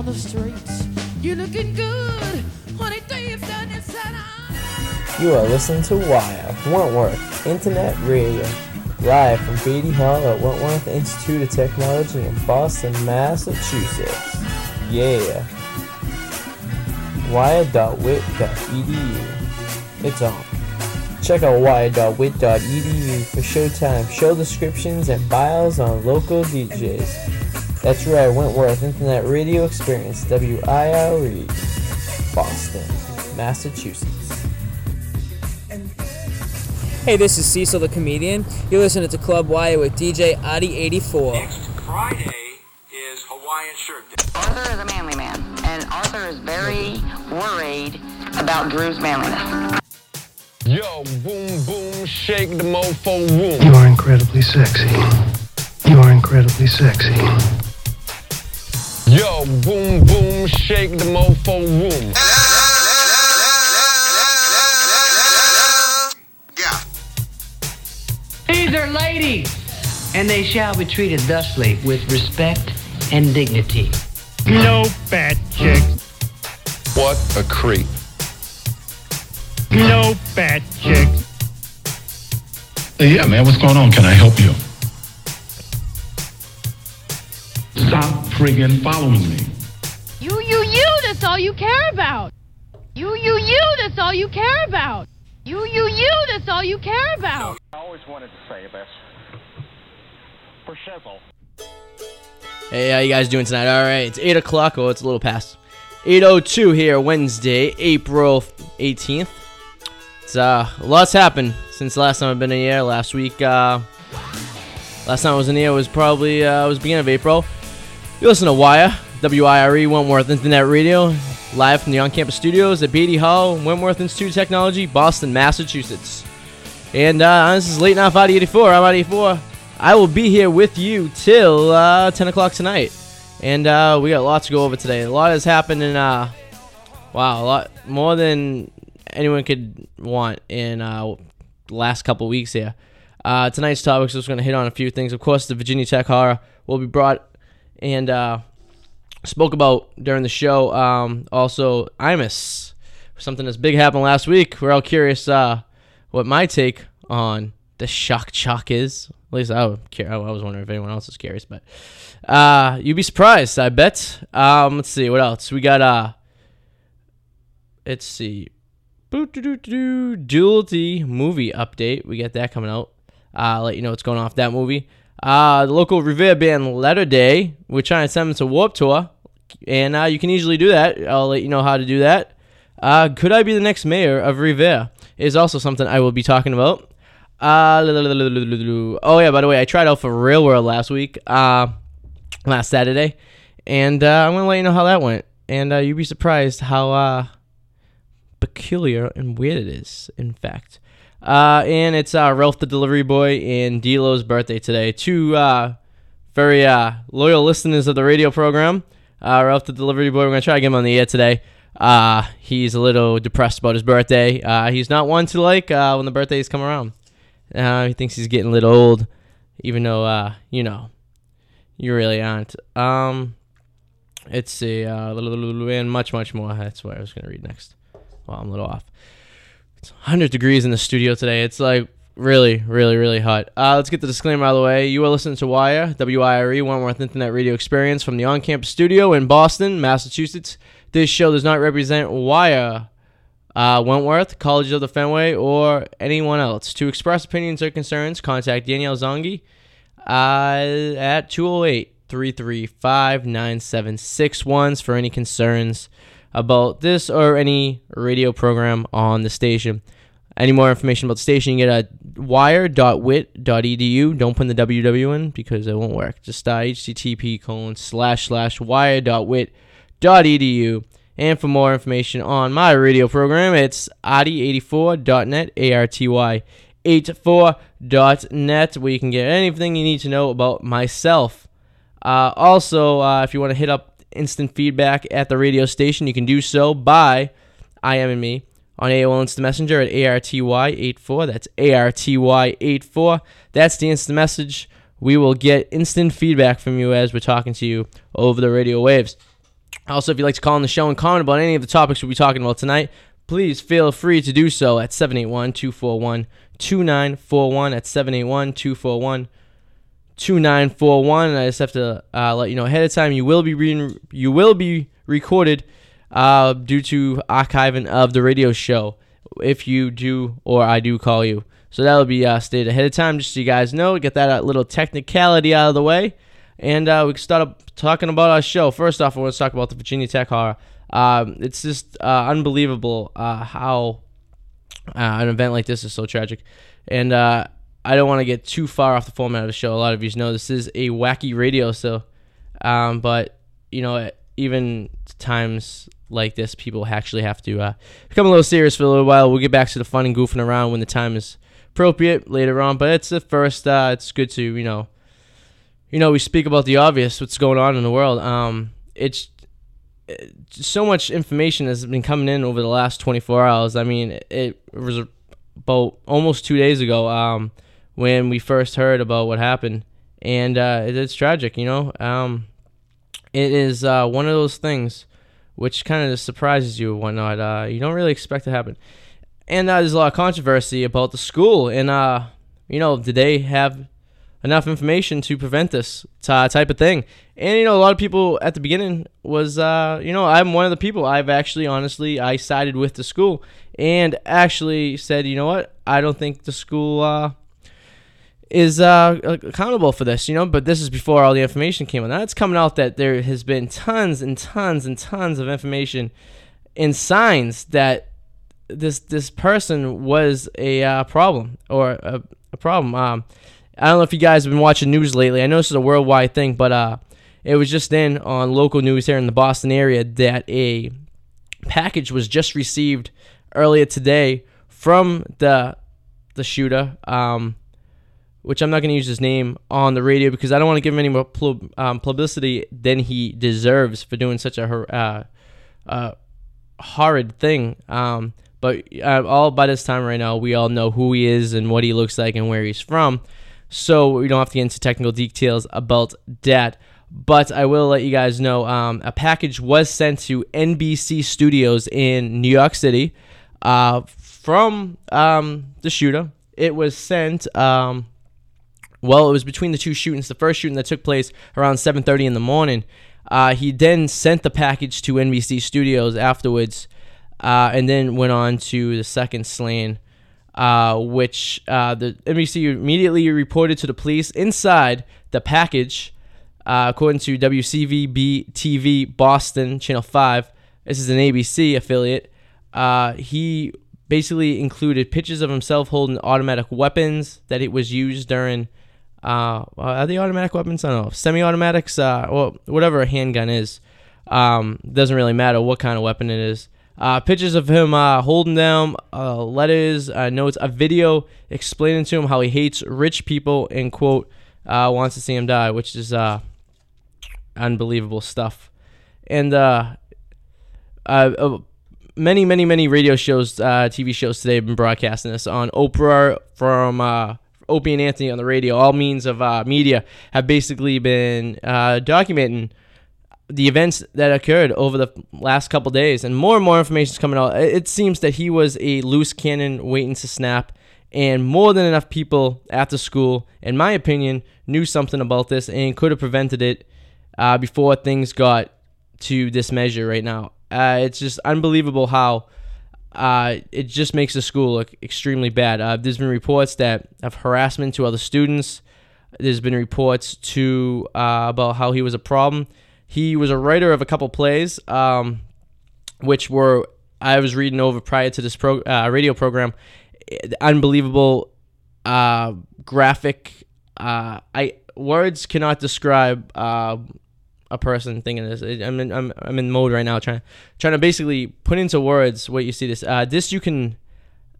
on the streets. You're looking good, honey, deep down inside. I- You are listening to Wire, Wentworth Internet Radio, live from Beatty Hall at Wentworth Institute of Technology in Boston, Massachusetts. Yeah. Wire.wit.edu. It's on. Check out wire.wit.edu for showtime, show descriptions, and bios on local DJs. That's right, Wentworth Internet Radio Experience, WIRE, Boston, Massachusetts. Hey, this is Cecil the comedian. You're listening to Club Wire with DJ Arty84. Next Friday is Hawaiian Shirt Day. Arthur is a manly man, and Arthur is very worried about Drew's manliness. Yo, boom, boom, shake the mofo room. You are incredibly sexy. You are incredibly sexy. Yo, boom, boom, shake the mofo room. These are ladies, and they shall be treated thusly with respect and dignity. No fat chicks. What a creep. No fat chicks. Yeah, man, what's going on? Can I help you? Stop friggin' following me. You, you, you, that's all you care about. You, you, you, that's all you care about. You, you, you, that's all you care about. I always wanted to say this. For shizzle. Hey, how you guys doing tonight? All right, it's 8 o'clock. Oh, it's a little past. 8.02 here, Wednesday, April 18th. It's, uh, a lot's happened since last time I've been in here. Last week, uh, last time I was in here was probably, uh, was beginning of April. You listen to Wire, W-I-R-E, Wentworth Internet Radio, live from the on-campus studios at Beatty Hall, Wentworth Institute of Technology, Boston, Massachusetts. And, uh, this is late enough out 84. I'm Arty 84. I will be here with you till uh, 10 o'clock tonight. And uh, we got lots to go over today. A lot has happened in, uh, wow, a lot more than anyone could want in uh, the last couple weeks here. Uh, tonight's topics, just going to hit on a few things. Of course, the Virginia Tech horror will be brought and uh, spoke about during the show. Um, also, Imus, something that's big happened last week. We're all curious uh, what my take on the shock jock is. At least I, would care. I was wondering if anyone else is curious, but uh, you'd be surprised, I bet. Um, let's see what else we got. Uh, let's see, Duality movie update. We got that coming out. Uh, let you know what's going on with that movie. Uh, the local Revere band Letter Day. We're trying to send them to Warped Tour, and uh, you can easily do that. I'll let you know how to do that. Uh, could I be the next mayor of Revere? Is also something I will be talking about. Uh, oh yeah, by the way, I tried out for Real World last week, uh, last Saturday, and uh, I'm gonna let you know how that went. And uh, you'd be surprised how uh, peculiar and weird it is. In fact, uh, and it's uh, Ralph the Delivery Boy and D'Lo's birthday today. Two uh, very uh, loyal listeners of the radio program. Uh, Ralph the Delivery Boy. We're gonna try to get him on the air today. Uh, he's a little depressed about his birthday. Uh, he's not one to like uh, when the birthdays come around. Uh, he thinks he's getting a little old, even though uh, you know, you really aren't. Um, see, uh, and much, much more. That's what I was gonna read next. Well, I'm a little off. It's 100 degrees in the studio today. It's like really, really, really hot. Uh, let's get the disclaimer out of the way. You are listening to Wire, W-I-R-E, Wentworth Internet Radio Experience from the on-campus studio in Boston, Massachusetts. This show does not represent Wire, uh, Wentworth, College of the Fenway, or anyone else. To express opinions or concerns, contact Danielle Zongi uh, at 208 335 9761 for any concerns about this or any radio program on the station. Any more information about the station, you get at wire.wit.edu. Don't put the www in because it won't work. Just uh, http colon slash slash wire.wit.edu. And for more information on my radio program, it's arty84.net, A-R-T-Y 84.net, where you can get anything you need to know about myself. Uh, also, uh, if you want to hit up instant feedback at the radio station, you can do so by I am and me on AOL Instant Messenger at ARTY84. That's ARTY84. That's the instant message. We will get instant feedback from you as we're talking to you over the radio waves. Also, if you'd like to call on the show and comment about any of the topics we'll be talking about tonight, please feel free to do so at 781 241 2941. At 781 241 2941. and I just have to uh, let you know ahead of time you will be re- you will be recorded uh, due to archiving of the radio show if you do or I do call you. So that'll be uh, stated ahead of time just so you guys know. Get that uh, little technicality out of the way. And uh, we can start up talking about our show. First off, I want to talk about the Virginia Tech horror. Um, it's just uh, unbelievable how an event like this is so tragic. And I don't want to get too far off the format of the show. A lot of you know this is a wacky radio show. Um, but, you know, even times like this, people actually have to uh, become a little serious for a little while. We'll get back to the fun and goofing around when the time is appropriate later on. But it's the first. Uh, it's good to you know, you know, we speak about the obvious, what's going on in the world. Um, it's so much information has been coming in over the last 24 hours. I mean, it was about almost two days ago um, when we first heard about what happened, and uh, it, it's tragic. You know, um, it is uh, one of those things which kind of surprises you and whatnot. Uh, you don't really expect to happen. And uh, there's a lot of controversy about the school. And, uh, you know, did they have enough information to prevent this t- type of thing? And, you know, a lot of people at the beginning was, uh, you know, I'm one of the people. I've actually, honestly, I sided with the school and actually said, you know what? I don't think the school uh, is uh, accountable for this, you know. But this is before all the information came out. Now it's coming out that there has been tons and tons and tons of information and signs that this this person was a uh, problem or a, a problem. Um, I don't know if you guys have been watching news lately. I know this is a worldwide thing, but uh, it was just in on local news here in the Boston area that a package was just received earlier today from the the shooter. Um, which I'm not going to use his name on the radio because I don't want to give him any more pl- um, publicity than he deserves for doing such a uh, uh, horrid thing. Um, but uh, all by this time right now, we all know who he is and what he looks like and where he's from. So we don't have to get into technical details about that. But I will let you guys know um, a package was sent to NBC Studios in New York City uh, from um, the shooter. It was sent. Well, it was between the two shootings. The first shooting that took place around 7:30 in the morning. Uh, he then sent the package to NBC Studios afterwards, uh, and then went on to the second slaying, uh, which uh, the NBC immediately reported to the police. Inside the package, uh, according to WCVB TV Boston Channel Five, this is an ABC affiliate. Uh, he basically included pictures of himself holding automatic weapons that it was used during uh, are they automatic weapons? I don't know. Semi-automatics, uh, whatever a handgun is. Um, doesn't really matter what kind of weapon it is. Uh, pictures of him uh, holding them, uh, letters, uh, notes, a video explaining to him how he hates rich people and quote uh, wants to see him die, which is uh, unbelievable stuff. And many, many, many radio shows, TV shows today have been broadcasting this on Oprah from Opie and Anthony on the radio. All means of uh, media have basically been uh, documenting the events that occurred over the last couple days, and more and more information is coming out. It seems that he was a loose cannon waiting to snap, and more than enough people the school, in my opinion, knew something about this and could have prevented it uh, before things got to this measure right now. Uh, it's just unbelievable how uh, it just makes the school look extremely bad. Uh, there's been reports that of harassment to other students. There's been reports to uh, about how he was a problem. He was a writer of a couple plays, um, which were I was reading over prior to this pro, uh, radio program. Unbelievable, uh, graphic. Uh, I words cannot describe a person thinking this. I'm in, I'm, I'm in mode right now trying trying to basically put into words what you see this. Uh, this you can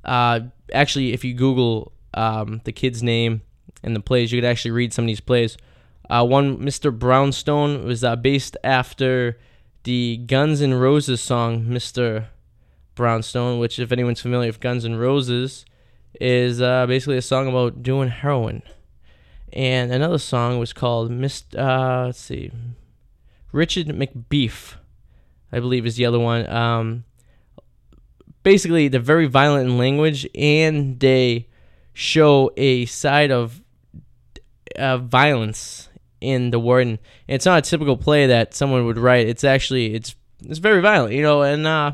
uh, actually if you Google um, the kid's name and the plays, you could actually read some of these plays. Uh, one Mr. Brownstone was uh, based after the Guns N' Roses song Mr. Brownstone, which if anyone's familiar with Guns N' Roses, is uh, basically a song about doing heroin. And another song was called Mr. Uh, let's see, Richard McBeef. I believe is the other one. Um, basically, they're very violent in language, and they show a side of uh, violence in the word. And it's not a typical play that someone would write. It's actually it's it's very violent, you know, and uh,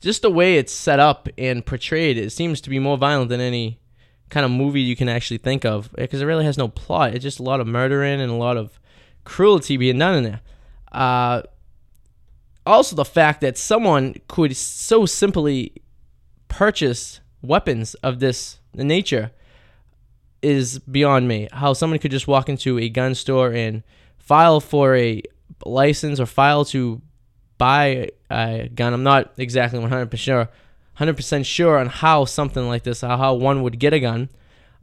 just the way it's set up and portrayed, it seems to be more violent than any kind of movie you can actually think of because it really has no plot. It's just a lot of murdering and a lot of cruelty being done in there. Uh, also, the fact that someone could so simply purchase weapons of this nature is beyond me. How someone could just walk into a gun store and file for a license or file to buy a gun. I'm not exactly 100% sure, 100% sure on how something like this, how one would get a gun.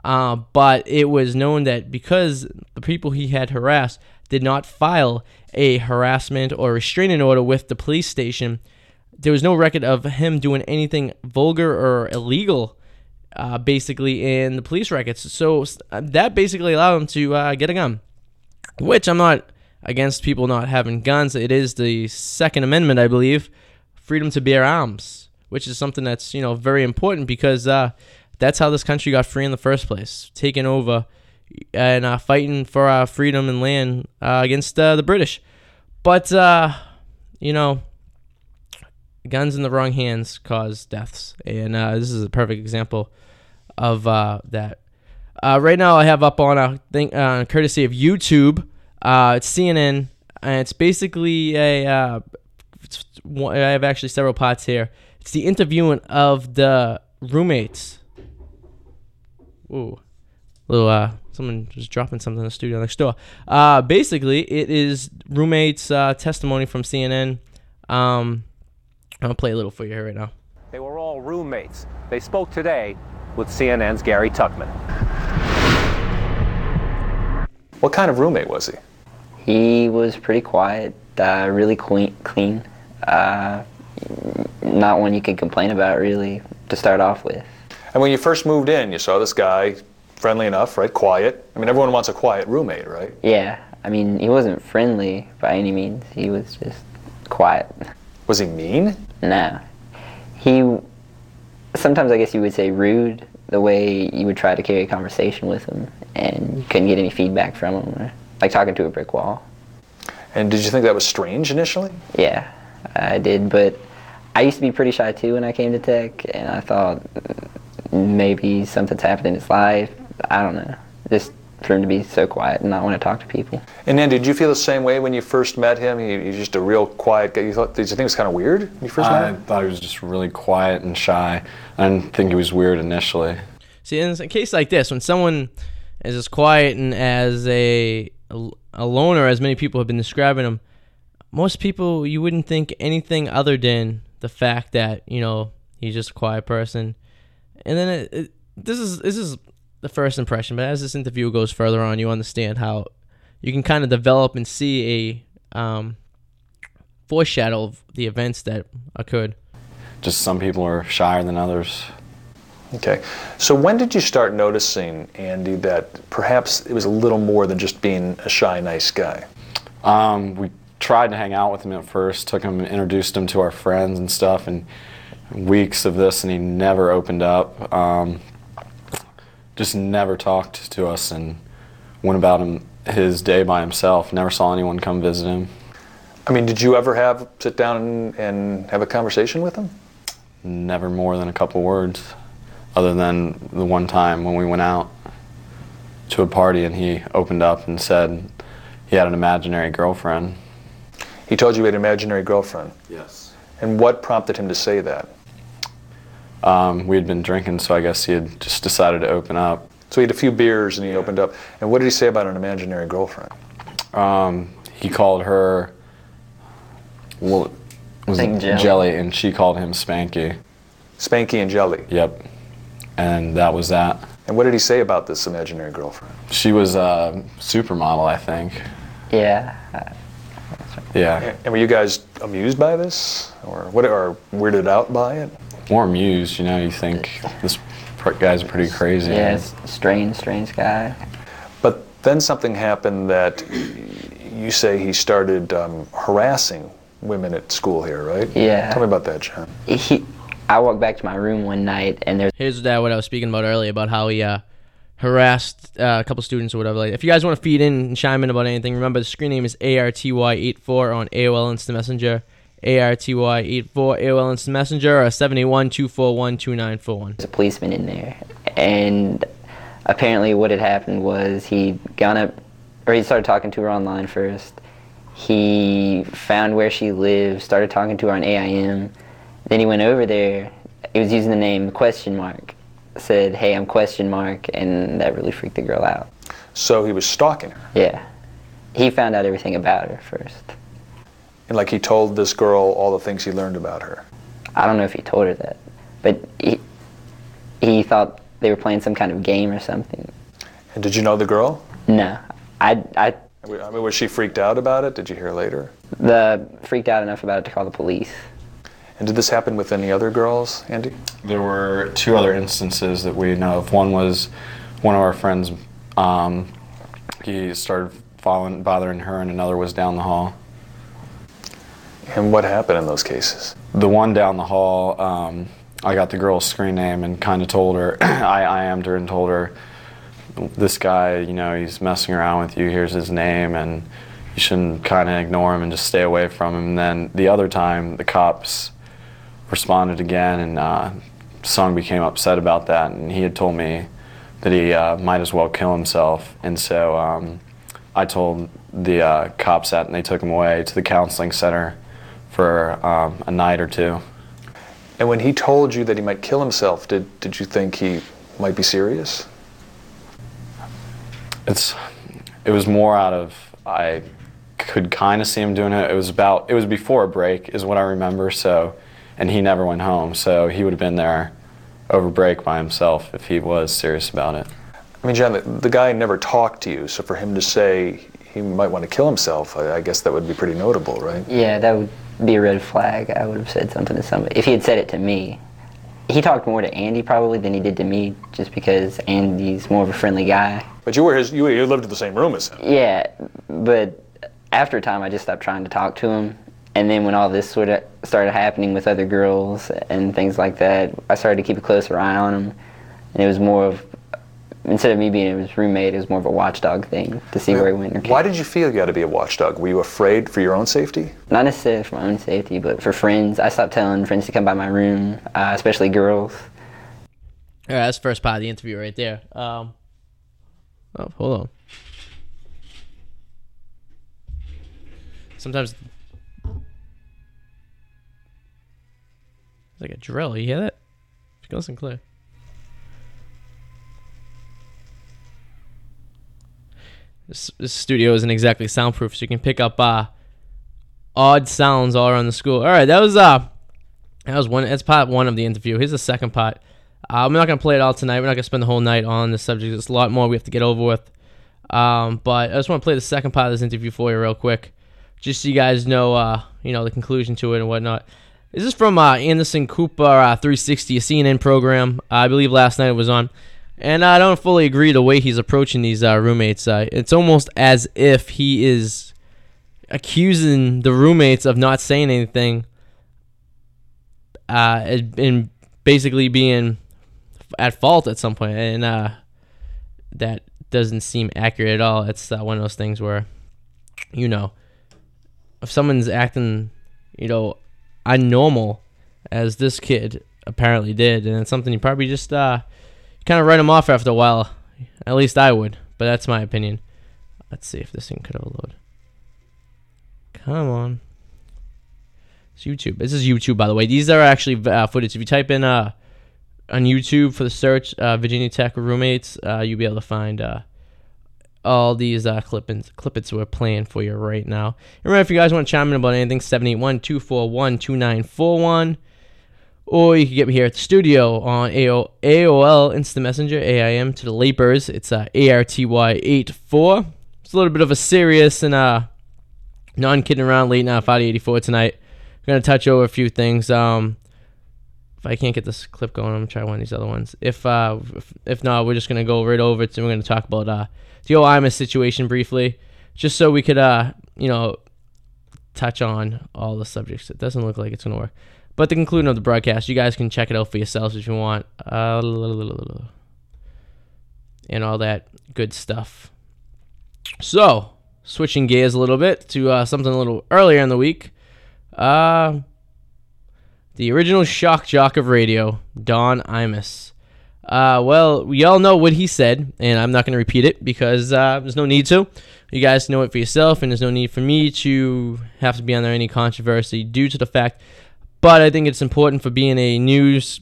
Uh, but it was known that because the people he had harassed did not file a harassment or restraining order with the police station, there was no record of him doing anything vulgar or illegal, uh, basically, in the police records. So uh, that basically allowed him to uh, get a gun, which I'm not against people not having guns. It is the Second Amendment, I believe, freedom to bear arms, which is something that's you know very important because uh, that's how this country got free in the first place, taken over and uh, fighting for our freedom and land uh, against uh, the British. But uh, you know, guns in the wrong hands cause deaths, and uh, this is a perfect example of uh, that. right now, I have up on a thing, courtesy of YouTube. it's CNN, and it's basically a. I have actually several parts here. It's the interviewing of the roommates. Ooh, little uh, someone just dropping something in the studio next door. Uh, basically, it is roommates' uh, testimony from CNN. Um, I'm gonna play a little for you here right now. They were all roommates. They spoke today with CNN's Gary Tuchman. What kind of roommate was he? He was pretty quiet, uh, really clean, clean. Uh, not one you could complain about, really, to start off with. And when you first moved in, you saw this guy, friendly enough, right? Quiet. I mean, everyone wants a quiet roommate, right? Yeah. I mean, he wasn't friendly by any means. He was just quiet. Was he mean? No. He, sometimes I guess you would say rude, the way you would try to carry a conversation with him and you couldn't get any feedback from him, like talking to a brick wall. And did you think that was strange initially? Yeah, I did, but I used to be pretty shy too when I came to tech, and I thought mm, maybe something's happened in his life. I don't know. Just for him to be so quiet and not want to talk to people. And then, did you feel the same way when you first met him? He, he's just a real quiet guy. You thought? Did you think it was kind of weird when you first I met him? I thought he was just really quiet and shy. I didn't think he was weird initially. See, in a case like this, when someone is as quiet and as a a loner as many people have been describing him, most people you wouldn't think anything other than the fact that you know he's just a quiet person. And then it, it, this is this is the first impression, but as this interview goes further on, you understand how you can kind of develop and see a um, foreshadow of the events that occurred. Just some people are shyer than others. Okay. So when did you start noticing, Andy, that perhaps it was a little more than just being a shy, nice guy? Um, we tried to hang out with him at first, took him, introduced him to our friends and stuff, and weeks of this, and he never opened up. Um, just never talked to us and went about him, his day by himself. Never saw anyone come visit him. I mean, did you ever have sit down and, and have a conversation with him? Never more than a couple words, other than the one time when we went out to a party and he opened up and said he had an imaginary girlfriend. He told you he had an imaginary girlfriend? Yes. And what prompted him to say that? Um, we had been drinking, so I guess he had just decided to open up. So he had a few beers and he opened up. And what did he say about an imaginary girlfriend? Um, he called her, well, was it Jelly. Jelly, and she called him Spanky. Spanky and Jelly. Yep. And that was that. And what did he say about this imaginary girlfriend? She was a supermodel, I think. Yeah. Yeah. And were you guys amused by this, or what, or weirded out by it? More amused, you know. You think this guy's pretty crazy. Yeah, it's strange, strange guy. But then something happened that you say he started um, harassing women at school here, right? Yeah. Tell me about that, John. He, I walked back to my room one night and there's Here's that what I was speaking about earlier about how he uh, harassed uh, a couple students or whatever. Like, if you guys want to feed in and chime in about anything, remember the screen name is ARTY84 on AOL Instant Messenger. ARTY84 AOL Instant Messenger uh, or 781-241-2941. There's a policeman in there, and apparently what had happened was he gone up, or he started talking to her online first. He found where she lived, started talking to her on AIM. Then he went over there. He was using the name question mark. Said, "Hey, I'm question mark," and that really freaked the girl out. So he was stalking her. Yeah, he found out everything about her first. And like he told this girl all the things he learned about her. I don't know if he told her that, but he he thought they were playing some kind of game or something. And did you know the girl? No, I I I mean, was she freaked out about it? Did you hear later? the freaked out enough about it to call the police. And did this happen with any other girls, Andy? There were two other instances that we know of. One was one of our friends. Um, he started following, bothering her, and another was down the hall. And what happened in those cases? The one down the hall, um, I got the girl's screen name and kind of told her, I IM'd her and told her, this guy, you know, he's messing around with you. Here's his name, and you shouldn't kind of ignore him and just stay away from him. And then the other time, the cops responded again, and uh, Sung became upset about that, and he had told me that he uh, might as well kill himself. And so um, I told the uh, cops that, and they took him away to the counseling center for um, a night or two. And when he told you that he might kill himself, did, did you think he might be serious? It's it was more out of I could kind of see him doing it. It was about it was before a break is what I remember. So, and he never went home. So he would have been there over break by himself if he was serious about it. I mean, John, the, the guy never talked to you, so for him to say he might want to kill himself, I, I guess that would be pretty notable, right? Yeah, that would be a red flag. I would have said something to somebody if he had said it to me. He talked more to Andy probably than he did to me, just because Andy's more of a friendly guy. But you were his, you, you lived in the same room as him. Yeah, but after a time, I just stopped trying to talk to him. And then when all this sort of started happening with other girls and things like that, I started to keep a closer eye on him. And it was more of, instead of me being his roommate, it was more of a watchdog thing to see where he went. Or Why did you feel you had to be a watchdog? Were you afraid for your own safety? Not necessarily for my own safety, but for friends. I stopped telling friends to come by my room, uh, especially girls. All right, that's the first part of the interview right there. Um, oh, hold on. Sometimes it's like a drill. You hear that? If you can listen clear. This, studio isn't exactly soundproof, so you can pick up uh, odd sounds all around the school. All right, that was uh, that was one. That's part one of the interview. Here's the second part. Uh, we're not gonna play it all tonight. We're not gonna spend the whole night on this subject. There's a lot more we have to get over with. Um, but I just want to play the second part of this interview for you real quick, just so you guys know, uh, you know, the conclusion to it and whatnot. This is from uh, Anderson Cooper uh, 360, a CNN program. I believe last night it was on, and I don't fully agree the way he's approaching these uh, roommates. Uh, it's almost as if he is accusing the roommates of not saying anything, uh, and- basically being at fault at some point. point, and uh, that doesn't seem accurate at all. It's uh, one of those things where, you know, if someone's acting, you know, unnormal, as this kid apparently did, and it's something you probably just uh, kind of write them off after a while. At least I would, but that's my opinion. Let's see if this thing could load. Come on. It's YouTube. This is YouTube, by the way. These are actually uh, footage. If you type in uh, on YouTube for the search uh, Virginia Tech roommates, uh, you'll be able to find uh, all these uh, clippings, clippets we're playing for you right now. And remember, if you guys want to chime in about anything, 781 241 2941. Or you can get me here at the studio on AO, AOL Instant Messenger, AIM to the Leapers. It's uh, ARTY84. It's a little bit of a serious and uh, non kidding around late now, 584 tonight. We're going to touch over a few things. Um, if I can't get this clip going, I'm gonna try one of these other ones. If uh, if, if not, we're just gonna go right over it. We're gonna talk about uh, the Imus situation briefly, just so we could uh, you know, touch on all the subjects. It doesn't look like it's going to work. But the conclusion of the broadcast, you guys can check it out for yourselves if you want. Uh, and all that good stuff. So, switching gears a little bit to uh, something a little earlier in the week. Uh, the original shock jock of radio, Don Imus. Uh, well, we all know what he said, and I'm not going to repeat it because uh, there's no need to. You guys know it for yourself, and there's no need for me to have to be under any controversy due to the fact. But I think it's important for being a news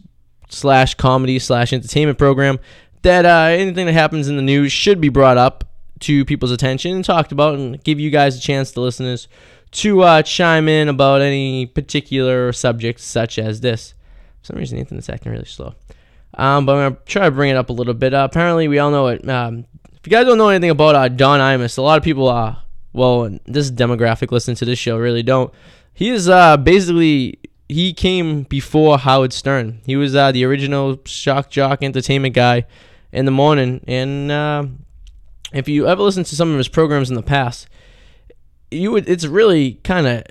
slash comedy slash entertainment program that uh, anything that happens in the news should be brought up to people's attention and talked about, and give you guys a chance, the listeners, to uh, chime in about any particular subject such as this. For some reason, Ethan's acting really slow. Um, but I'm going to try to bring it up a little bit. Uh, apparently, we all know it. Um, if you guys don't know anything about uh, Don Imus, a lot of people, uh, well, this demographic listening to this show really don't. He is uh, basically, he came before Howard Stern. He was uh, the original shock jock entertainment guy in the morning. And uh, if you ever listen to some of his programs in the past, you would it's really kind of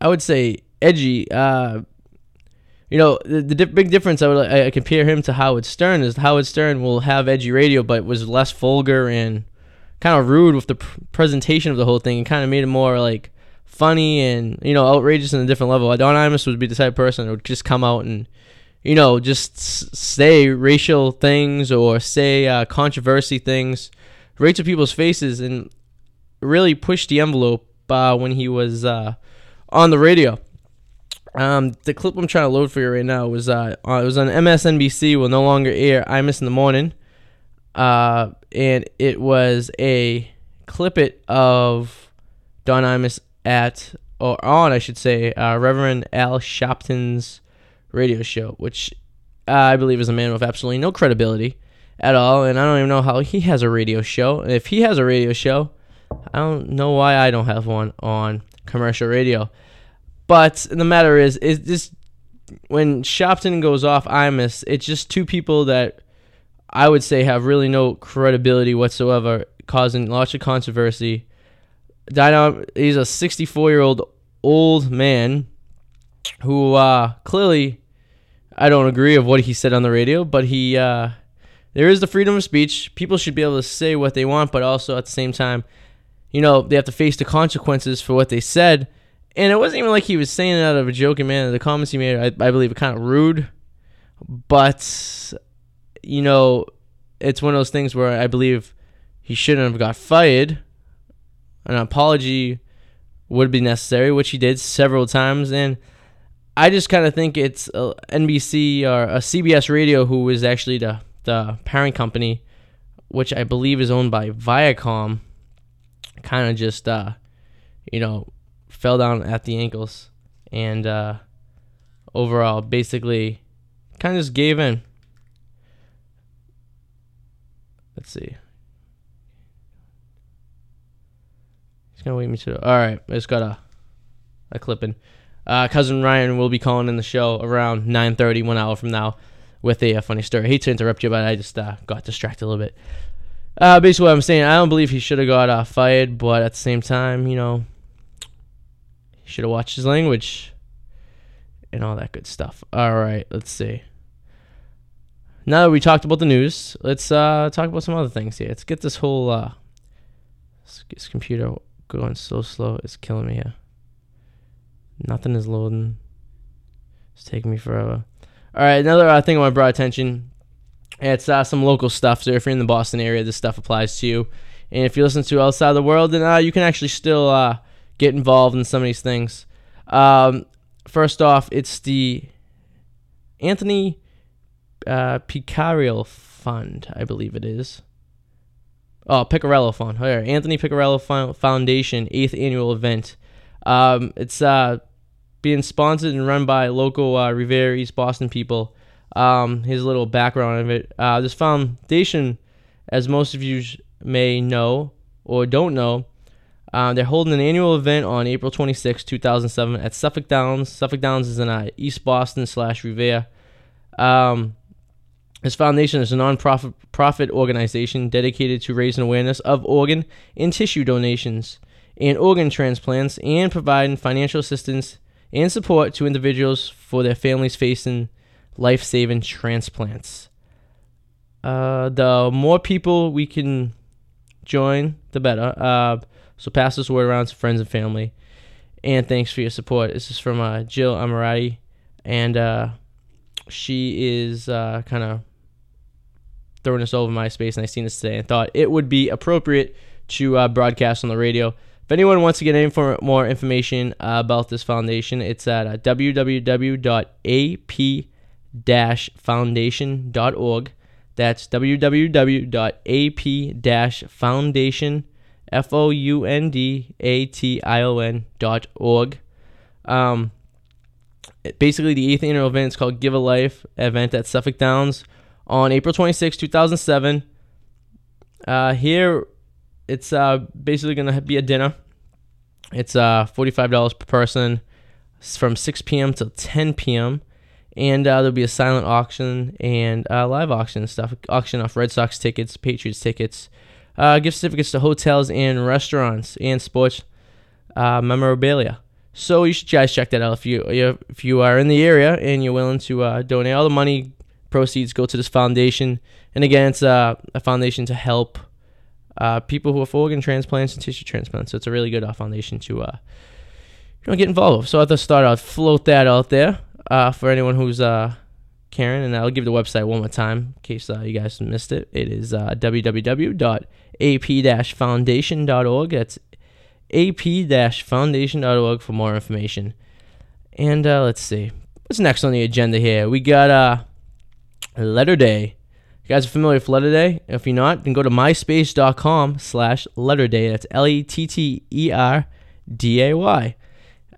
I would say edgy. Uh, you know, the, the di- big difference I would I compare him to Howard Stern is Howard Stern will have edgy radio, but was less vulgar and kind of rude with the pr- presentation of the whole thing, and kind of made it more like funny and you know outrageous in a different level. Don Imus would be the type of person who would just come out and you know just say racial things or say uh, controversy things right to people's faces and really push the envelope uh, when he was uh, on the radio. Um, the clip I'm trying to load for you right now was uh, it was on MSNBC. Will no longer air. Imus in the morning, uh, and it was a clip it of Don Imus at or on, I should say, uh, Reverend Al Sharpton's radio show, which I believe is a man with absolutely no credibility at all, and I don't even know how he has a radio show. If he has a radio show, I don't know why I don't have one on commercial radio. But the matter is, is this when Shopton goes off Imus, it's just two people that I would say have really no credibility whatsoever, causing lots of controversy. Dino, he's a 64 year old old man who uh, clearly I don't agree of what he said on the radio, but he uh, there is the freedom of speech. People should be able to say what they want, but also at the same time, you know, they have to face the consequences for what they said. And it wasn't even like he was saying it out of a joking manner. The comments he made, I, I believe, are kind of rude. But, you know, it's one of those things where I believe he shouldn't have got fired. An apology would be necessary, which he did several times. And I just kind of think it's a NBC or a CBS Radio who is actually the, the parent company, which I believe is owned by Viacom, kind of just, uh, you know, fell down at the ankles and uh, overall basically kind of just gave in. Let's see. He's gonna wait me to. All right, I just got a a clipping. Uh, cousin Ryan will be calling in the show around 9:30, one hour from now, with a, a funny story. I hate to interrupt you, but I just uh, got distracted a little bit. Uh, basically, what I'm saying, I don't believe he should have got uh, fired, but at the same time, you know, he should have watched his language and all that good stuff. All right, let's see. Now that we talked about the news, let's uh, talk about some other things here. Let's get this whole uh, this computer going so slow. It's killing me here. Nothing is loading. It's taking me forever. All right, another uh, thing I want to draw attention. It's uh, some local stuff. So if you're in the Boston area, this stuff applies to you. And if you listen to outside the world, then uh, you can actually still uh, get involved in some of these things. Um, first off, it's the Anthony uh, Picariello Fund, I believe it is. Oh, Picarello Fund. Yeah, Anthony Picarello Foundation, eighth annual event. Um, it's uh, being sponsored and run by local uh, Revere East Boston people. Um, his little background of it. Uh, this foundation, as most of you may know or don't know, uh, they're holding an annual event on April 26, 2007, at Suffolk Downs. Suffolk Downs is in uh, East Boston slash Revere. Um, this foundation is a non-profit organization dedicated to raising awareness of organ and tissue donations and organ transplants and providing financial assistance and support to individuals for their families facing life saving transplants. Uh, the more people we can join, the better. Uh, so pass this word around to friends and family. And thanks for your support. This is from uh, Jill Amarati, and uh, she is uh, kind of throwing this over MySpace, and I seen this today and thought it would be appropriate to uh, broadcast on the radio. If anyone wants to get any more information uh, about this foundation, it's at uh, www.ap-foundation.org. That's www.ap-foundation, F-O-U-N-D-A-T-I-O-N dot org. Um, basically, the eighth annual event is called Give a Life event at Suffolk Downs on April 26, 2007. Uh, here, it's uh, basically going to be a dinner. It's uh, $45 per person from 6 p.m. till 10 p.m. And uh, there'll be a silent auction and uh, live auction stuff. Auction off Red Sox tickets, Patriots tickets, uh, gift certificates to hotels and restaurants, and sports uh, memorabilia. So you should guys check that out if you if you are in the area and you're willing to uh, donate. All the money proceeds go to this foundation, and again, it's a foundation to help uh, people who have organ transplants and tissue transplants. So it's a really good uh, foundation to uh, you know get involved with. So at the start, I'll float that out there uh, for anyone who's uh, caring, and I'll give the website one more time in case uh, you guys missed it. It is uh, www.ap-foundation.org. That's ap-foundation.org for more information. And let's see. What's next on the agenda here? We got uh, Letter Day. You guys are familiar with Letter Day? If you're not, then go to myspace.com slash Letter Day. That's L-E-T-T-E-R-D-A-Y.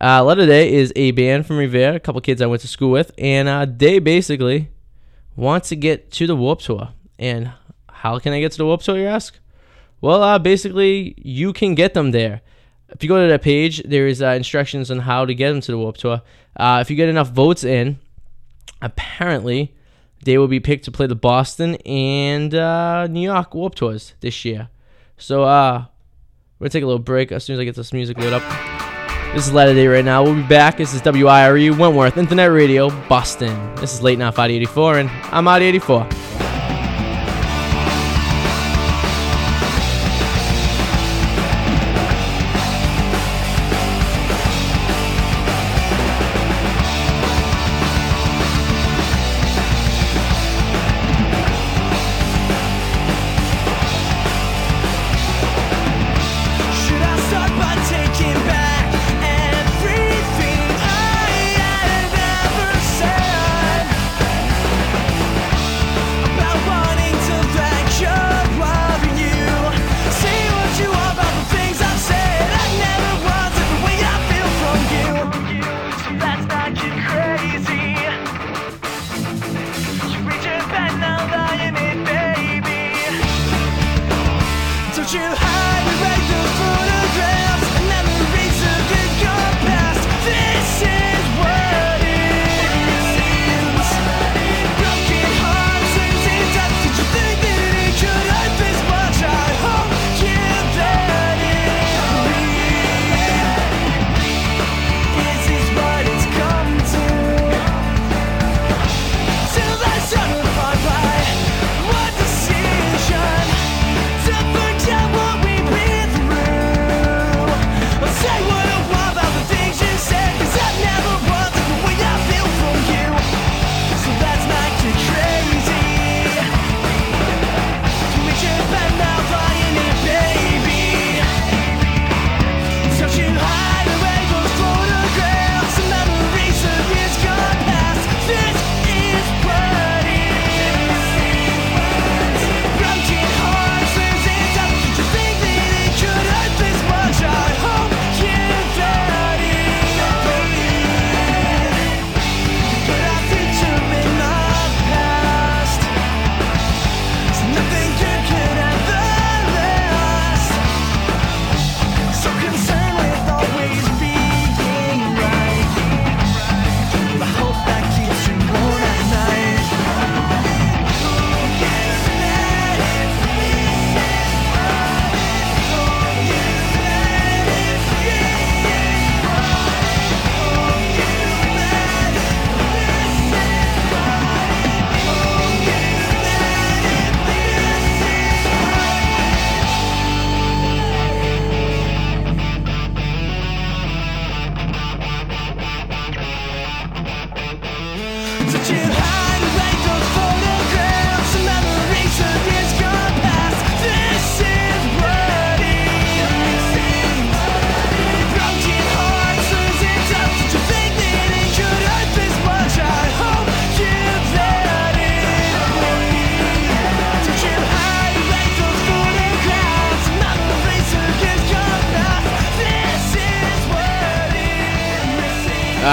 Uh, Letter Day is a band from Revere, a couple kids I went to school with, and uh, they basically want to get to the Warped Tour. And how can I get to the Warped Tour, you ask? Well, uh, basically, you can get them there. If you go to that page, there is uh, instructions on how to get them to the Warped Tour. Uh, if you get enough votes in, apparently they will be picked to play the Boston and uh, New York Warped Tours this year. So uh, we're gonna take a little break as soon as I get this music lit up. This is Letter Day right now. We'll be back. This is WIRE Wentworth Internet Radio, Boston. This is Late Night 584, and I'm Arty 84.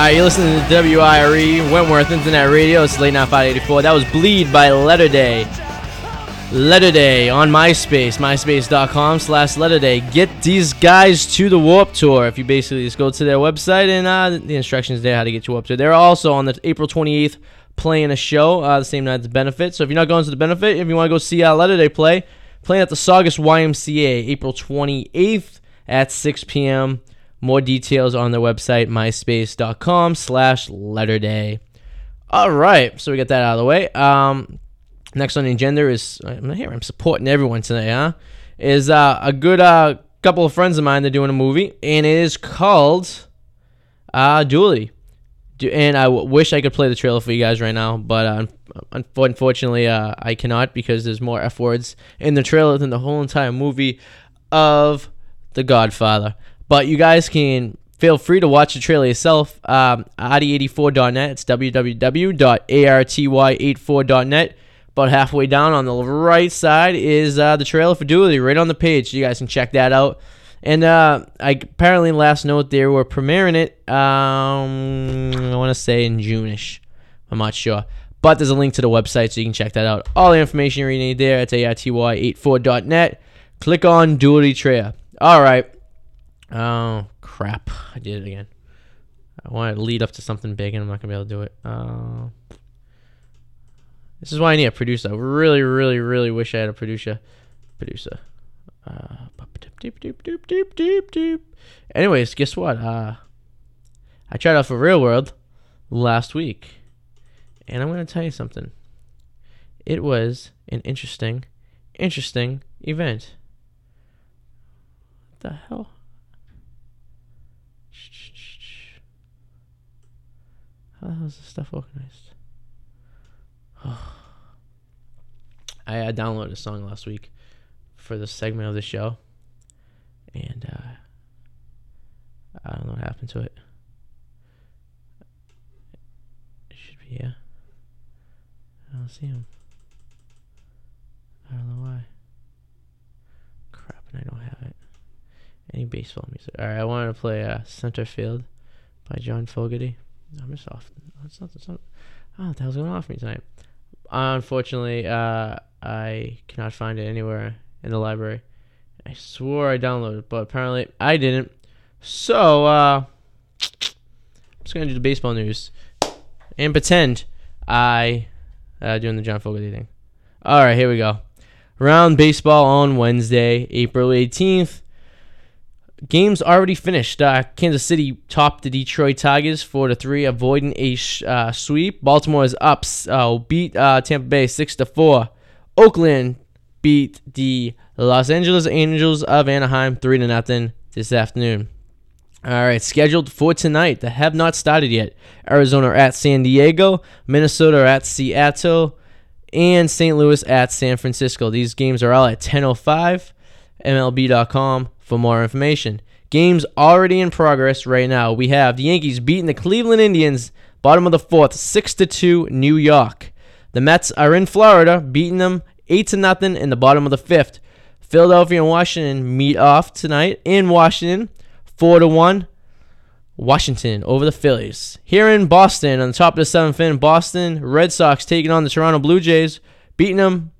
Right, you're listening to WIRE Wentworth Internet Radio. It's late night 584. That was Bleed by Letter Day. Letter Day on MySpace, myspace.com slash Letter Day. Get these guys to the Warped Tour. If you basically just go to their website and uh, the instructions there how to get you up to. They're also on the April 28th playing a show uh, the same night as the benefit. So if you're not going to the benefit, if you want to go see uh, Letter Day play, playing at the Saugus YMCA April 28th at 6 p.m. More details on their website, myspace.com slash letterday. All right, so we got that out of the way. Um, next on the agenda is, I'm here, I'm supporting everyone today, huh? Is uh, a good uh, couple of friends of mine, they're doing a movie, and it is called uh, Dooley. Do- And I w- wish I could play the trailer for you guys right now, but uh, un- unfortunately, uh, I cannot because there's more F words in the trailer than the whole entire movie of The Godfather. But you guys can feel free to watch the trailer yourself. Um, Arty84.net. It's www.arty84.net. About halfway down on the right side is uh, the trailer for Dooley, right on the page. You guys can check that out. And uh, I apparently last note they were premiering it. Um, I want to say in June-ish. I'm not sure, but there's a link to the website so you can check that out. All the information you need there at arty84.net. Click on Dooley trailer. All right. Oh crap! I did it again. I want to lead up to something big, and I'm not gonna be able to do it. Uh, this is why I need a producer. I really, really, really wish I had a producer. Producer. Uh, doop, doop, doop, doop, doop, doop. Anyways, guess what? Uh, I tried out for Real World last week, and I'm gonna tell you something. It was an interesting, interesting event. What the hell? How the hell is this stuff organized? I uh, downloaded a song last week for this segment of the show, and uh, I don't know what happened to it. It should be here. I don't see him. I don't know why. Crap, and I don't have it. Any baseball music? All right, I wanted to play uh, "Center Field" by John Fogerty. I'm just off. It's not, it's not, oh, what the hell's going on for me tonight? Unfortunately, uh, I cannot find it anywhere in the library. I swore I downloaded but apparently I didn't. So, uh, I'm just gonna do the baseball news and pretend I uh, doing the John Fogerty thing. All right, here we go. Round baseball on Wednesday, April 18th. Games already finished. Uh, Kansas City topped the Detroit Tigers four to three, avoiding a sh- uh, sweep. Baltimore is up, uh, beat uh, Tampa Bay six to four. Oakland beat the Los Angeles Angels of Anaheim three to nothing this afternoon. All right, scheduled for tonight. The have not started yet. Arizona at San Diego, Minnesota at Seattle, and St. Louis at San Francisco. These games are all at 10:05. MLB.com for more information. Games already in progress right now. We have the Yankees beating the Cleveland Indians, bottom of the fourth, six to two, New York. The Mets are in Florida, beating them eight to nothing in the bottom of the fifth. Philadelphia and Washington meet off tonight in Washington, four to one. Washington over the Phillies. Here in Boston, on the top of the seventh inning, Boston Red Sox taking on the Toronto Blue Jays, beating them.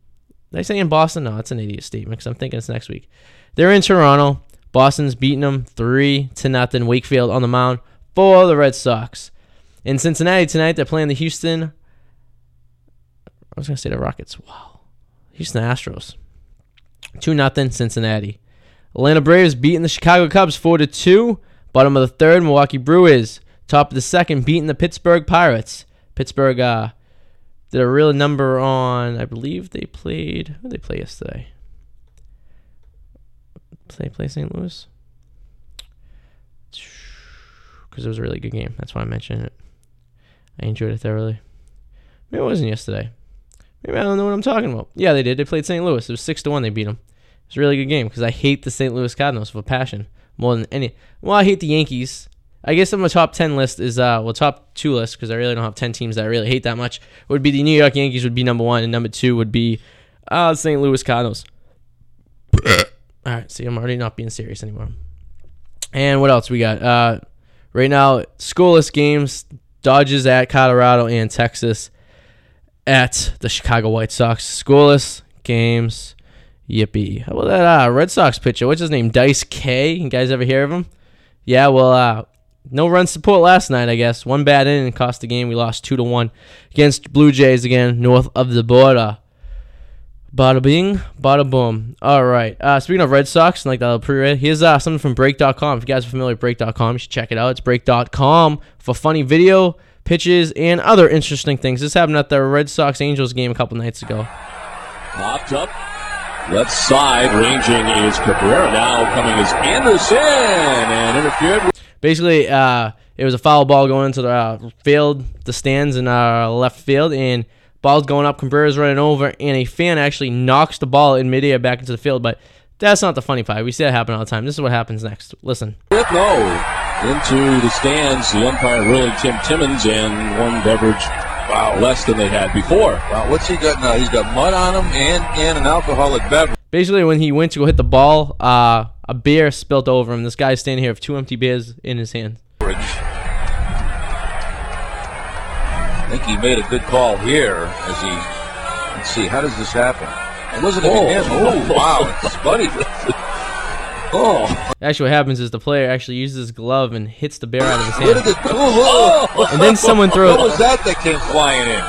Did I say in Boston? No, that's an idiot statement because I'm thinking it's next week. They're in Toronto. Boston's beating them three to nothing. Wakefield on the mound for the Red Sox. In Cincinnati tonight, they're playing the Houston. I was gonna say the Rockets. Wow, Houston Astros. Two nothing Cincinnati. Atlanta Braves beating the Chicago Cubs four to two. Bottom of the third, Milwaukee Brewers. Top of the second, beating the Pittsburgh Pirates. Pittsburgh uh, did a real number on. I believe they played. Who did they play yesterday? They play St. Louis? Because it was a really good game. That's why I mentioned it. I enjoyed it thoroughly. Maybe it wasn't yesterday. Maybe I don't know what I'm talking about. Yeah, they did. They played St. Louis. It was six to one. They beat them. It was a really good game because I hate the St. Louis Cardinals with a passion more than any. Well, I hate the Yankees. I guess on my top ten list is uh well top two list because I really don't have ten teams that I really hate that much. Would be the New York Yankees would be number one and number two would be uh St. Louis Cardinals. All right, see, I'm already not being serious anymore. And what else we got? Uh, Right now, scoreless games. Dodgers at Colorado and Texas at the Chicago White Sox. Scoreless games. Yippee. How about that uh, Red Sox pitcher? What's his name? Dice K. You guys ever hear of him? Yeah, well, uh, no run support last night, I guess. One bad inning cost the game. We lost 2 to 1 against Blue Jays again, north of the border. Bada bing, bada boom. All right. Uh, speaking of Red Sox, like the pre here's uh, something from Break.com. If you guys are familiar with Break.com, you should check it out. It's Break.com for funny video, pitches, and other interesting things. This happened at the Red Sox Angels game a couple nights ago. Popped up. Left side, ranging is Cabrera. Now coming is Anderson, and interfered. with- Basically, uh, it was a foul ball going into the uh, field, the stands in uh, left field, and ball's going up. Cabrera's running over, and a fan actually knocks the ball in midair back into the field. But that's not the funny part. We see that happen all the time. This is what happens next. Listen. No into the stands, the umpire really Tim Timmons and one beverage wow less than they had before. Wow, what's he got now? He's got mud on him and and an alcoholic beverage. Basically, when he went to go hit the ball, uh, a beer spilt over him. This guy's standing here with two empty beers in his hand. I think he made a good call here as he. Let's see, how does this happen? It wasn't Oh, even him. oh. Oh, wow, it's Buddy. Oh, Actually, what happens is the player actually uses his glove and hits the bear out of his what hand. did it do? Oh, And then someone throws- What was that that came flying in?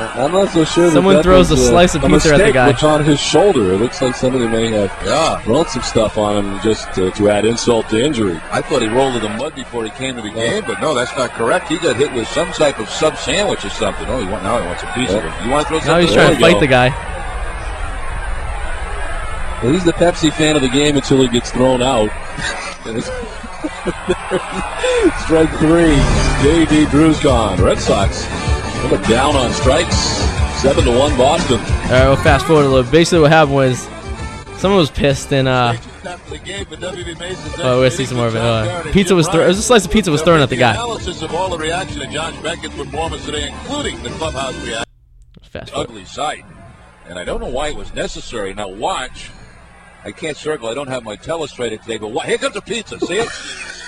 I'm not so sure. Someone that throws was, a uh, slice of a pizza at the guy. that's on his shoulder. It looks like somebody may have Yeah. thrown some stuff on him just to, to add insult to injury. I thought he rolled in the mud before he came to the game, but no, that's not correct. He got hit with some type of sub sandwich or something. Oh, he want, now he wants a piece of it. You want to throw something? Now something? he's trying to fight go. the guy. Well, he's the Pepsi fan of the game until he gets thrown out. Strike three. J.D. Drew's gone. Red Sox Number down on strikes. Seven to one Boston. All right, we'll fast forward a little. Basically, what happened was someone was pissed and uh. Oh, we're gonna see some more of it. Uh, pizza was thrown. It was a slice of pizza was thrown at the guy. Analysis of all the reaction to Josh Beckett's performance today, including the clubhouse reaction. Fast forward. Ugly sight. And I don't know why it was necessary. Now watch. I can't circle. I don't have my telestrator today, but here comes the pizza. See it?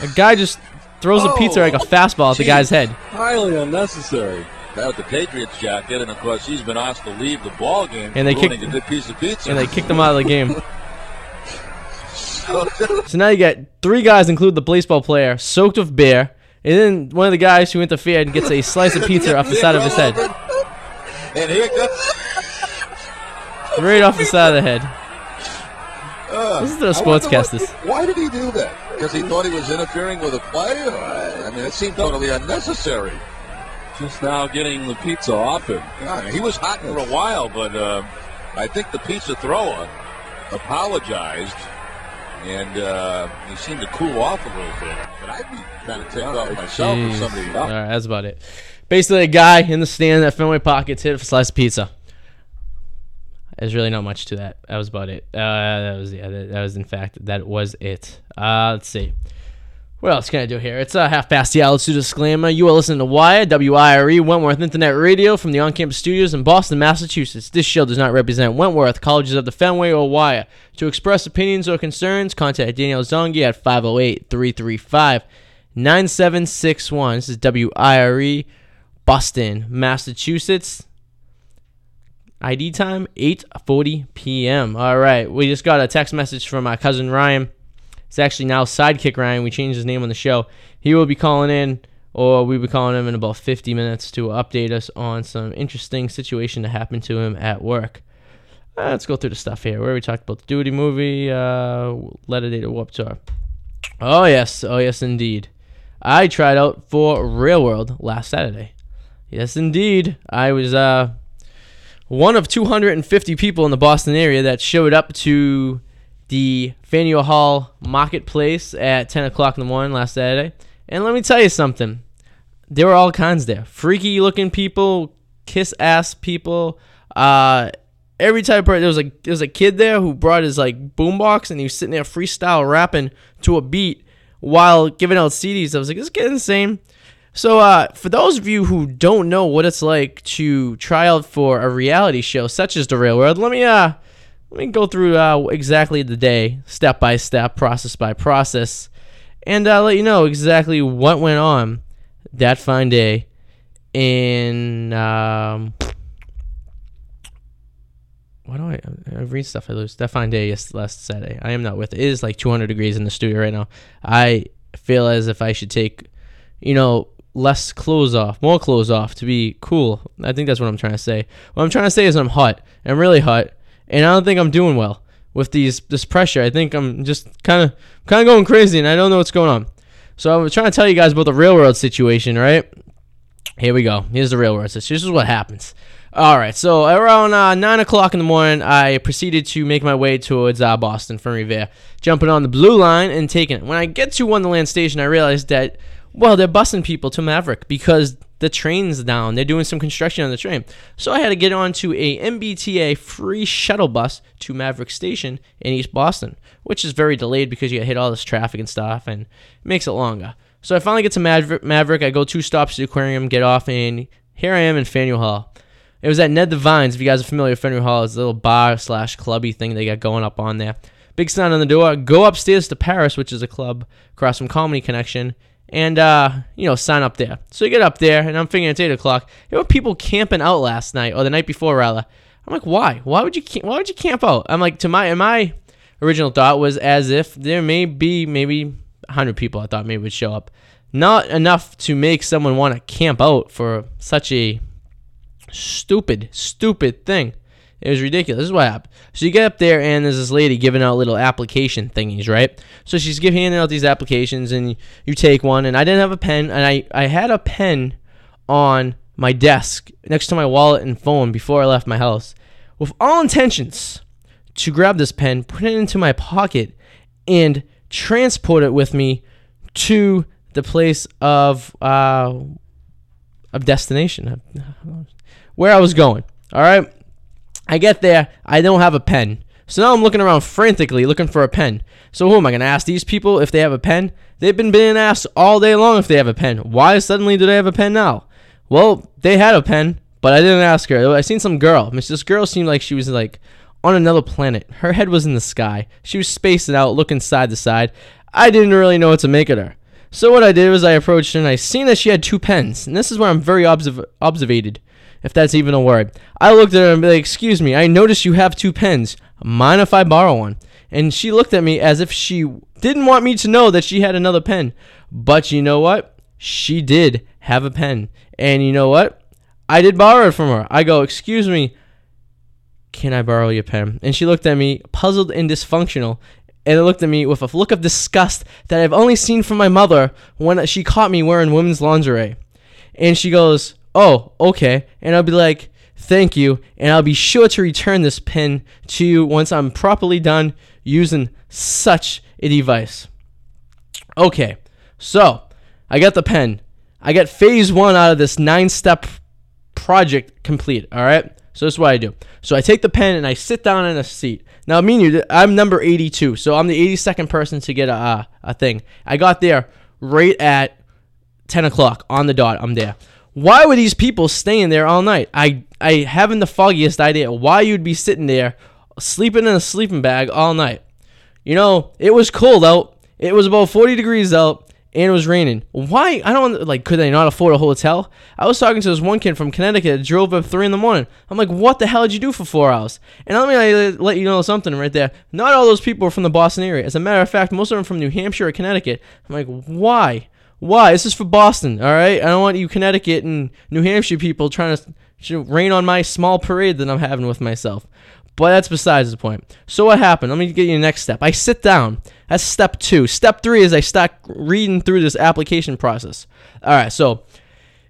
A guy just throws a pizza like a fastball at the guy's head. Highly unnecessary. Was the Patriots jacket, and of course he's been asked to leave the ball game. And they kicked- a good piece of pizza. And they kicked him out of the game. So now you got three guys, include the baseball player, soaked with beer, and then one of the guys who interfered gets a slice of pizza off the side of his head, And here comes. right off the side of the head. Uh, This is the sportscasters. Why did he do that? Because he thought he was interfering with a player. I mean, it seemed totally unnecessary. Just now getting the pizza off him. God, he was hot for a while, but uh, I think the pizza thrower apologized, and uh, he seemed to cool off a little bit. But I'd be kind of ticked off myself if Jeez. somebody. All right, that's about it. Basically, a guy in the stand at Fenway Pockets hit a slice of pizza. There's really not much to that. That was about it. Uh, that was yeah. That, that was in fact that was it. Uh, let's see. What else can I do here? It's uh, half past the hour. Let's do disclaimer. You are listening to Wire, W-I-R-E, Wentworth Internet Radio from the on-campus studios in Boston, Massachusetts. This show does not represent Wentworth, colleges of the Fenway, or Wire. To express opinions or concerns, contact Daniel Zongi at 508-335-9761. This is W-I-R-E, Boston, Massachusetts. ID time 8:40 p.m. All right, we just got a text message from my cousin Ryan. It's actually now Sidekick Ryan. We changed his name on the show. He will be calling in, or we'll be calling him in about 50 minutes to update us on some interesting situation that happened to him at work. Uh, let's go through the stuff here. Where we talked about the Dooley movie, uh, Letter Day to Warped Tour. Oh yes, oh yes, indeed. I tried out for Real World last Saturday. Yes, indeed. I was uh one of 250 people in the Boston area that showed up to the Faneuil Hall Marketplace at 10 o'clock in the morning last Saturday. And let me tell you something. There were all kinds there. Freaky looking people, kiss ass people, uh, every type of person. There was a there was a kid there who brought his like boombox and he was sitting there freestyle rapping to a beat while giving out CDs. I was like, this is getting insane. So, uh, for those of you who don't know what it's like to try out for a reality show such as The Real World, let me uh, let me go through uh, exactly the day, step by step, process by process, and I'll let you know exactly what went on that fine day in um, why do I, I read stuff I lose? That fine day yes last Saturday. I am not with it. It is like 200 degrees in the studio right now. I feel as if I should take, you know, less clothes off, more clothes off to be cool. I think that's what I'm trying to say. What I'm trying to say is I'm hot. I'm really hot, and I don't think I'm doing well with these this pressure. I think I'm just kind of kind of going crazy, and I don't know what's going on. So I was trying to tell you guys about the railroad situation, right? Here we go. Here's the railroad situation. This is what happens. All right, so around uh, nine o'clock in the morning, I proceeded to make my way towards uh, Boston from Revere, jumping on the blue line and taking it. When I get to Wonderland Station, I realized that well, they're busing people to Maverick because the train's down. They're doing some construction on the train. So I had to get onto a MBTA free shuttle bus to Maverick Station in East Boston, which is very delayed because you hit all this traffic and stuff and makes it longer. So I finally get to Maverick. Maverick. I go two stops to the aquarium, get off, and here I am in Faneuil Hall. It was at Ned Devine's. If you guys are familiar with Faneuil Hall, it's a little bar slash clubby thing they got going up on there. Big sign on the door. Go upstairs to Paris, which is a club across from Comedy Connection, and uh, you know sign up there. So you get up there, and I'm figuring it's eight o'clock. There were people camping out last night or the night before, rather. I'm like, why? Why would you? Why would you camp out? I'm like, to my my original thought was as if there may be maybe 100 people. I thought maybe would show up. Not enough to make someone want to camp out for such a stupid, stupid thing. It was ridiculous. This is what happened. So you get up there, and there's this lady giving out little application thingies, right? So she's giving handing out these applications, and you take one. And I didn't have a pen, and I I had a pen on my desk next to my wallet and phone before I left my house, with all intentions to grab this pen, put it into my pocket, and transport it with me to the place of uh, of destination, where I was going. All right. I get there, I don't have a pen. So now I'm looking around frantically looking for a pen. So who am I going to ask these people if they have a pen? They've been being asked all day long if they have a pen. Why suddenly do they have a pen now? Well, they had a pen, but I didn't ask her. I seen some girl. This girl seemed like she was like on another planet. Her head was in the sky. She was spacing out, looking side to side. I didn't really know what to make of her. So what I did was I approached her and I seen that she had two pens. And this is where I'm very observ- observated if that's even a word. I looked at her and be like, "Excuse me, I noticed you have two pens. Mind if I borrow one?" And she looked at me as if she didn't want me to know that she had another pen. But you know what? She did have a pen. And you know what? I did borrow it from her. I go, "Excuse me, can I borrow your pen?" And she looked at me, puzzled and dysfunctional, and it looked at me with a look of disgust that I've only seen from my mother when she caught me wearing women's lingerie. And she goes, oh, okay. And I'll be like, thank you. And I'll be sure to return this pen to you once I'm properly done using such a device. Okay, so I got the pen. I got phase one out of this nine step project complete. All right. So this is what I do. So I take the pen and I sit down in a seat. Now, I mean you, I'm number 82, so I'm the 82nd person to get a a thing. I got there right at 10 o'clock on the dot. I'm there. Why were these people staying there all night? I I haven't the foggiest idea why you'd be sitting there sleeping in a sleeping bag all night. You know, it was cold out. It was about 40 degrees out and it was raining. Why? I don't like. Could they not afford a hotel? I was talking to this one kid from Connecticut that drove up three in the morning. I'm like, what the hell did you do for four hours? And let me uh, let you know something right there. Not all those people are from the Boston area. As a matter of fact, most of them from New Hampshire or Connecticut. I'm like, why? Why? This is for Boston, all right? I don't want you Connecticut and New Hampshire people trying to rain on my small parade that I'm having with myself. But that's besides the point. So what happened? Let me get you the next step. I sit down. That's step two. Step three is I start reading through this application process. All right, so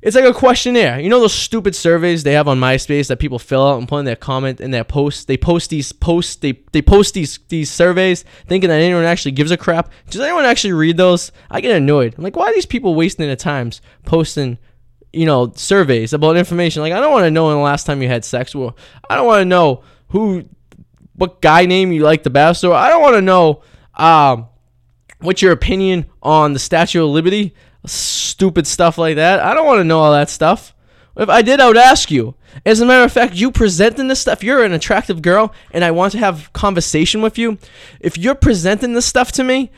it's like a questionnaire. You know those stupid surveys they have on MySpace that people fill out and put in their comment in their posts. They post these posts. They they post these these surveys thinking that anyone actually gives a crap. Does anyone actually read those? I get annoyed. I'm like, why are these people wasting their times posting, you know, surveys about information? Like, I don't want to know when the last time you had sex. Well, I don't want to know who, what guy name you like the best, or I don't want to know, um, what's your opinion on the Statue of Liberty stupid stuff like that. I don't want to know all that stuff. If I did, I would ask you. As a matter of fact, you presenting this stuff, you're an attractive girl, and I want to have conversation with you. If you're presenting this stuff to me,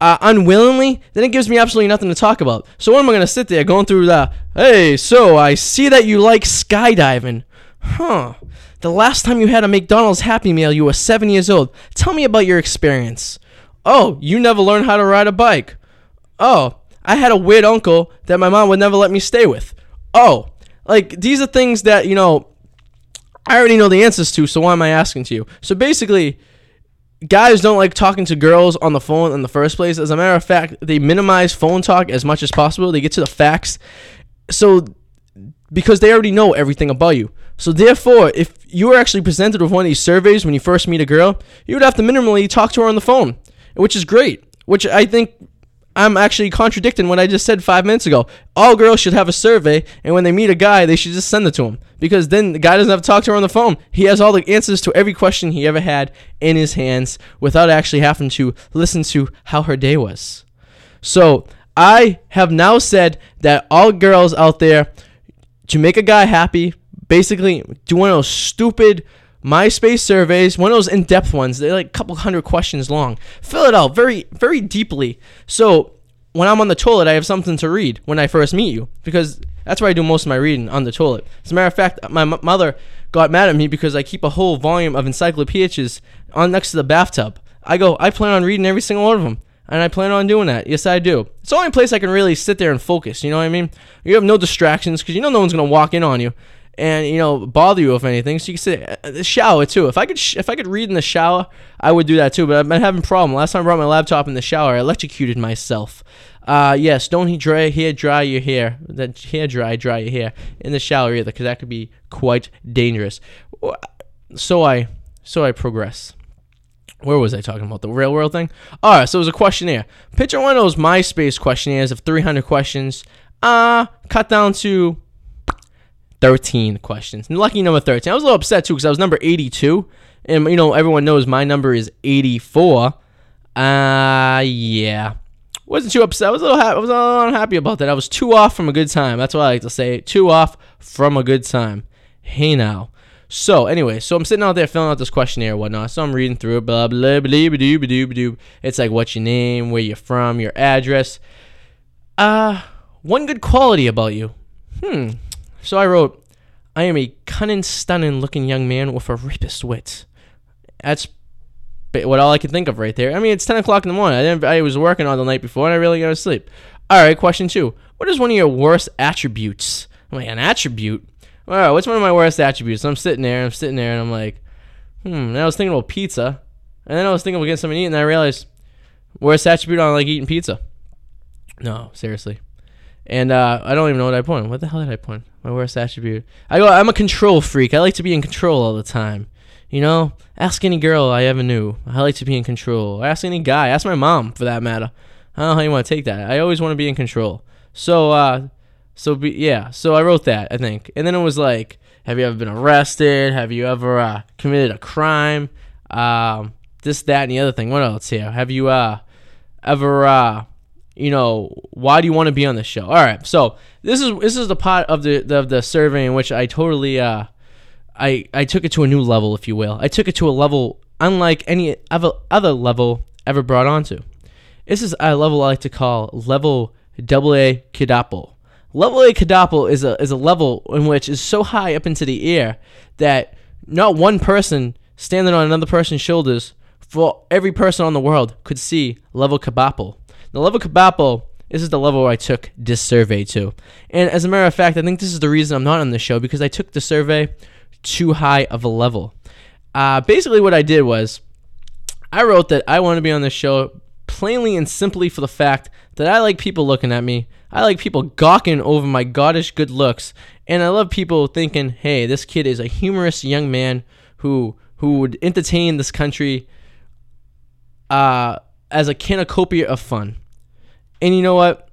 uh, unwillingly, then it gives me absolutely nothing to talk about. So what am I gonna sit there going through the? Hey, so I see that you like skydiving, huh? The last time you had a McDonald's Happy Meal, you were seven years old. Tell me about your experience. Oh, you never learned how to ride a bike. Oh, I had a weird uncle that my mom would never let me stay with. Oh, like these are things that you know I already know the answers to, so why am I asking to you? So basically, guys don't like talking to girls on the phone in the first place. As a matter of fact, they minimize phone talk as much as possible. They get to the facts. So because they already know everything about you. So therefore, if you were actually presented with one of these surveys when you first meet a girl, you would have to minimally talk to her on the phone, which is great. Which I think I'm actually contradicting what I just said five minutes ago. All girls should have a survey, and when they meet a guy, they should just send it to him because then the guy doesn't have to talk to her on the phone. He has all the answers to every question he ever had in his hands without actually having to listen to how her day was. So I have now said that all girls out there, to make a guy happy, basically do one of those stupid MySpace surveys, one of those in-depth ones. They're like a couple hundred questions long. Fill it out very, very deeply. So when I'm on the toilet, I have something to read when I first meet you because that's where I do most of my reading on the toilet. As a matter of fact, my m- mother got mad at me because I keep a whole volume of encyclopedias on next to the bathtub. I go, I plan on reading every single one of them. And I plan on doing that. Yes, I do. It's the only place I can really sit there and focus. You know what I mean? You have no distractions because you know no one's gonna walk in on you and you know bother you if anything. So you can sit uh, the shower too. If I could, sh- if I could read in the shower, I would do that too. But I've been having a problem. Last time I brought my laptop in the shower, I electrocuted myself. Uh, yes, don't he dry hair dry your hair. That hair dry dry your hair in the shower either, because that could be quite dangerous. So I, so I progress. Where was I talking about the real world thing? All right, so it was a questionnaire. Picture one of those MySpace questionnaires of 300 questions. Uh, cut down to 13 questions. Lucky number 13. I was a little upset too because I was number 82. And, you know, everyone knows my number is 84. Uh, yeah. Wasn't too upset. I was a little, ha- I was a little unhappy about that. I was two off from a good time. That's what I like to say. Two off from a good time. Hey now. So anyway, so I'm sitting out there filling out this questionnaire and whatnot. So I'm reading through it, blah blah blah blah blah blah blah. It's like what's your name, where you're from, your address. Uh, one good quality about you. Hmm. So I wrote, I am a cunning, stunning looking young man with a rapist wit. That's what all I can think of right there. I mean, it's 10 o'clock in the morning. I, didn't, I was working all the night before and I really got to sleep. All right, question two. What is one of your worst attributes? I'm like, an attribute? All right, what's one of my worst attributes? I'm sitting there, I'm sitting there, and I'm like, hmm. And I was thinking about pizza. And then I was thinking about getting something to eat, and I realized, worst attribute on like eating pizza? No, seriously. And uh, I don't even know what I point. What the hell did I point? My worst attribute. I go. I'm a control freak. I like to be in control all the time. You know, ask any girl I ever knew. I like to be in control. Ask any guy. Ask my mom for that matter. I don't know how you want to take that. I always want to be in control. So, uh, so be yeah. So I wrote that I think, and then it was like, have you ever been arrested? Have you ever uh, committed a crime? Um, this, that, and the other thing. What else here? Have you uh, ever uh, you know, why do you want to be on the show? All right, so this is this is the part of the of the survey in which I totally uh, I I took it to a new level, if you will. I took it to a level unlike any other other level ever brought onto. This is a level I like to call level double A Kidapple. Level A Kidapple is a is a level in which is so high up into the air that not one person standing on another person's shoulders for every person on the world could see level Kabapple. The level Kabapple, this is the level I took this survey to. And as a matter of fact, I think this is the reason I'm not on the show because I took the survey too high of a level. Uh, basically, what I did was I wrote that I want to be on this show plainly and simply for the fact that I like people looking at me. I like people gawking over my godish good looks, and I love people thinking, "Hey, this kid is a humorous young man who who would entertain this country uh, as a cornucopia of fun." And you know what?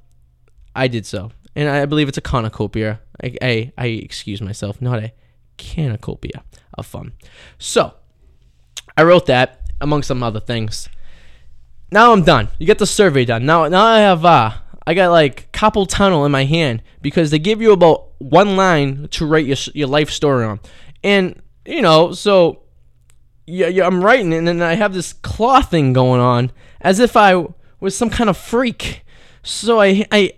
I did so, and I believe it's a cornucopia. I, excuse myself, not a cornucopia of fun. So I wrote that among some other things. Now I'm done. You get the survey done. Now now I have uh I got like carpal tunnel in my hand because they give you about one line to write your your life story on, and you know so yeah, yeah I'm writing it and then I have this claw thing going on as if I was some kind of freak. So I, I,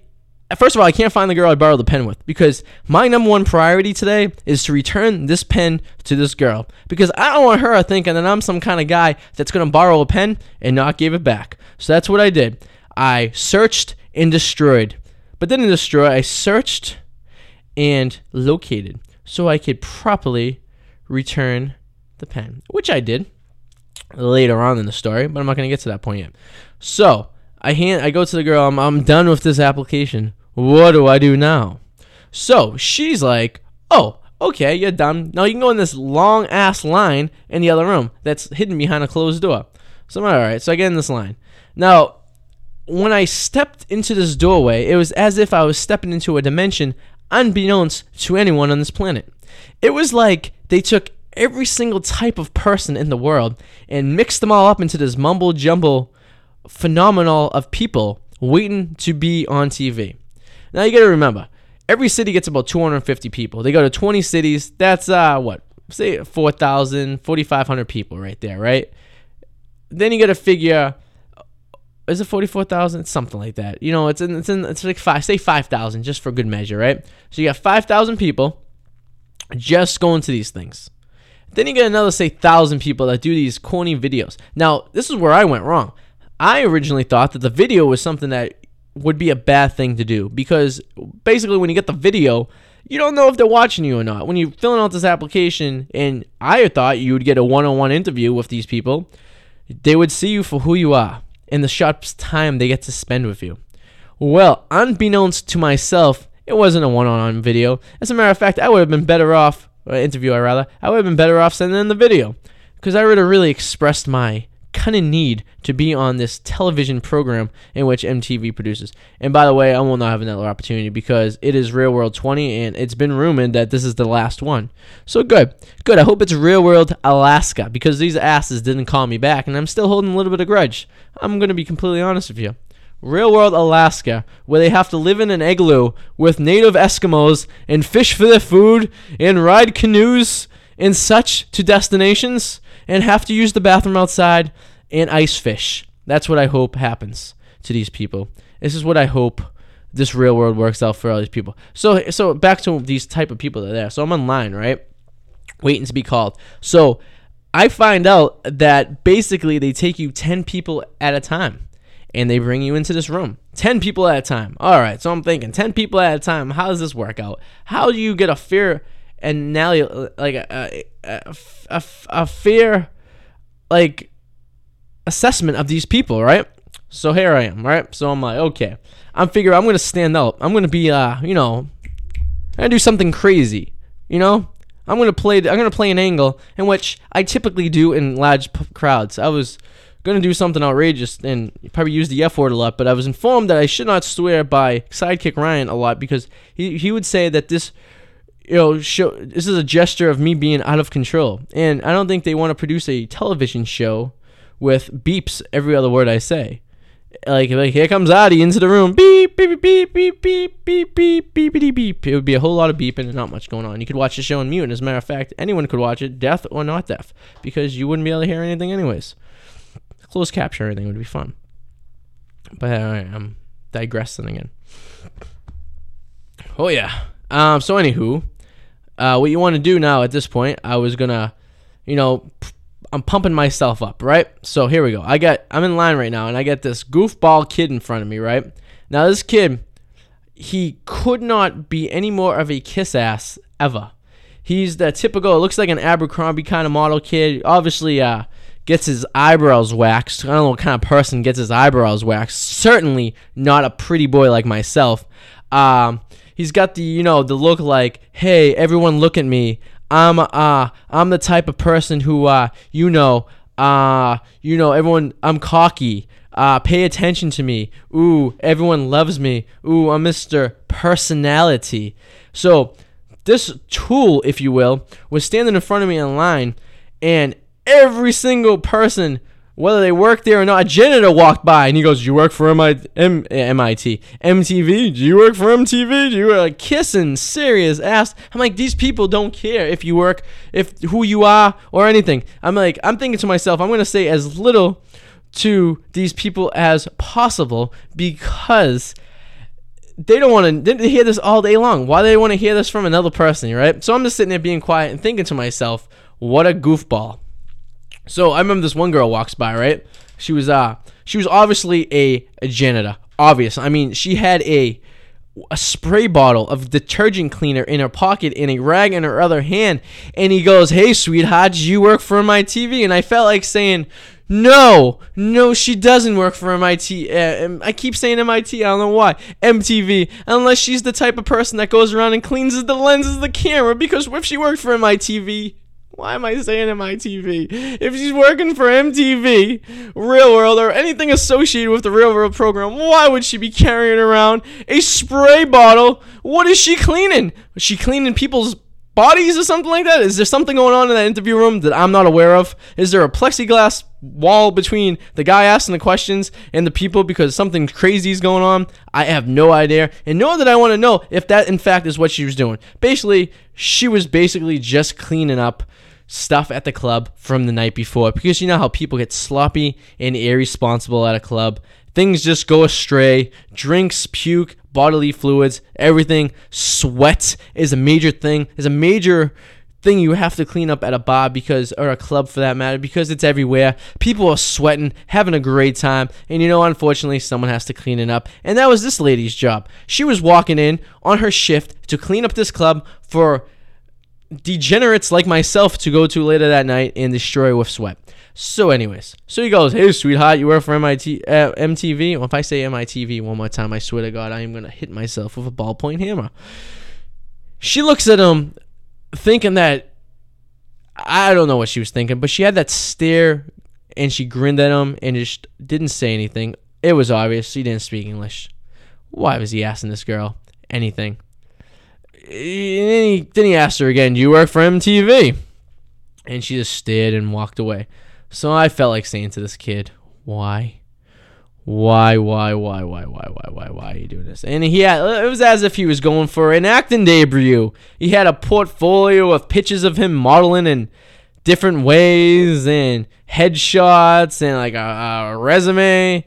first of all, I can't find the girl I borrowed the pen with because my number one priority today is to return this pen to this girl because I don't want her thinking that I'm some kind of guy that's gonna borrow a pen and not give it back. So that's what I did. I searched and destroyed, but didn't destroy. I searched and located so I could properly return the pen, which I did later on in the story, but I'm not going to get to that point yet. So I hand, I go to the girl. I'm, I'm done with this application. What do I do now? So she's like, "Oh, okay, you're done. Now you can go in this long ass line in the other room that's hidden behind a closed door." So I'm like, all right. So I get in this line. Now, when I stepped into this doorway, it was as if I was stepping into a dimension unbeknownst to anyone on this planet. It was like they took every single type of person in the world and mixed them all up into this mumble jumble phenomenal of people waiting to be on TV. Now you got to remember, every city gets about 250 people. They go to 20 cities. That's uh what? Say 4,000, 4,500 people right there, right? Then you got to figure is it 44,000? Something like that. You know, it's in, it's in, it's like five, say 5,000 just for good measure, right? So you got 5,000 people just going to these things. Then you get another, say, 1,000 people that do these corny videos. Now, this is where I went wrong. I originally thought that the video was something that would be a bad thing to do because basically when you get the video, you don't know if they're watching you or not. When you're filling out this application, and I thought you would get a one on one interview with these people, they would see you for who you are and the short time they get to spend with you. Well, unbeknownst to myself, it wasn't a one on one video. As a matter of fact, I would have been better off, or interview I rather, I would have been better off sending in the video because I would have really expressed my kind of need to be on this television program in which MTV produces. And by the way, I will not have another opportunity because it is Real World 20 and it's been rumored that this is the last one. So good. Good. I hope it's Real World Alaska because these asses didn't call me back and I'm still holding a little bit of grudge. I'm going to be completely honest with you. Real World Alaska, where they have to live in an igloo with native Eskimos and fish for their food and ride canoes and such to destinations and have to use the bathroom outside and ice fish. That's what I hope happens to these people. This is what I hope this real world works out for all these people. So so back to these type of people that are there. So I'm online, right? Waiting to be called. So I find out that basically they take you 10 people at a time and they bring you into this room. 10 people at a time. All right. So I'm thinking 10 people at a time. How does this work out? How do you get a fair and now like a, a, a, a fair like assessment of these people, right? So here I am, right? So I'm like, okay, I'm figuring I'm gonna stand out. I'm gonna be, uh, you know, I'm gonna do something crazy, you know. I'm gonna play. I'm gonna play an angle in which I typically do in large p- crowds. I was gonna do something outrageous and probably use the F word a lot, but I was informed that I should not swear by Sidekick Ryan a lot because he he would say that this you know, show this is a gesture of me being out of control. And I don't think they want to produce a television show with beeps every other word I say. Like, like here comes Arty into the room. Beep, beep, beep, beep, beep, beep, beep, beep, beep, beep. It would be a whole lot of beeping and not much going on. You could watch the show on mute. And as a matter of fact, anyone could watch it, deaf or not deaf, because you wouldn't be able to hear anything anyways. Closed capture everything would be fun. But right, I'm digressing again. Oh yeah. Um. So anywho, uh, what you want to do now at this point? I was gonna, you know, I'm pumping myself up, right? So here we go. I got I'm in line right now and I got this goofball kid in front of me, right? Now this kid he could not be any more of a kiss ass ever. He's the typical, looks like an Abercrombie kind of model kid. Obviously, uh, gets his eyebrows waxed. I don't know what kind of person gets his eyebrows waxed. Certainly not a pretty boy like myself. Um, he's got the, you know, the look like, hey, everyone look at me. I'm uh I'm the type of person who uh you know uh you know everyone I'm cocky. Uh pay attention to me. Ooh, everyone loves me. Ooh, I'm Mr. Personality. So this tool, if you will, was standing in front of me in line and every single person whether they work there or not. A janitor walked by and he goes, "You work for MIT, M- MIT, eh, MTV? Do you work for MTV? Do you work like kissing serious ass?" I'm like, these people don't care if you work, if who you are or anything. I'm like, I'm thinking to myself, I'm gonna say as little to these people as possible because they don't want to they hear this all day long. Why do they want to hear this from another person, right? So I'm just sitting there being quiet and thinking to myself, what a goofball. So I remember this one girl walks by, right? She was uh she was obviously a, a janitor. Obvious. I mean, she had a a spray bottle of detergent cleaner in her pocket and a rag in her other hand and he goes hey sweetheart you work for my tv and i felt like saying no no she doesn't work for mit uh, i keep saying mit i don't know why mtv unless she's the type of person that goes around and cleans the lenses of the camera because if she worked for mitv why am I saying MITV? If she's working for MTV, Real World, or anything associated with the Real World program, why would she be carrying around a spray bottle? What is she cleaning? Is she cleaning people's bodies or something like that? Is there something going on in that interview room that I'm not aware of? Is there a plexiglass wall between the guy asking the questions and the people because something crazy is going on? I have no idea. And nor that I want to know if that in fact is what she was doing. Basically, she was basically just cleaning up stuff at the club from the night before because you know how people get sloppy and irresponsible at a club. Things just go astray. Drinks, puke, bodily fluids, everything. Sweat is a major thing. Is a major thing you have to clean up at a bar because or a club for that matter because it's everywhere. People are sweating, having a great time, and you know unfortunately someone has to clean it up. And that was this lady's job. She was walking in on her shift to clean up this club for degenerates like myself to go to later that night and destroy with sweat. So, anyways, so he goes, "Hey, sweetheart, you work for MIT uh, MTV." Well, if I say MITV one more time, I swear to God, I am gonna hit myself with a ballpoint hammer. She looks at him, thinking that I don't know what she was thinking, but she had that stare, and she grinned at him and just didn't say anything. It was obvious he didn't speak English. Why was he asking this girl anything? he, then he asked her again, "Do you work for MTV?" And she just stared and walked away. So I felt like saying to this kid, "Why?" why, why, why, why, why, why, why, why are you doing this? And he had, it was as if he was going for an acting debut. He had a portfolio of pictures of him modeling in different ways and headshots and like a, a resume.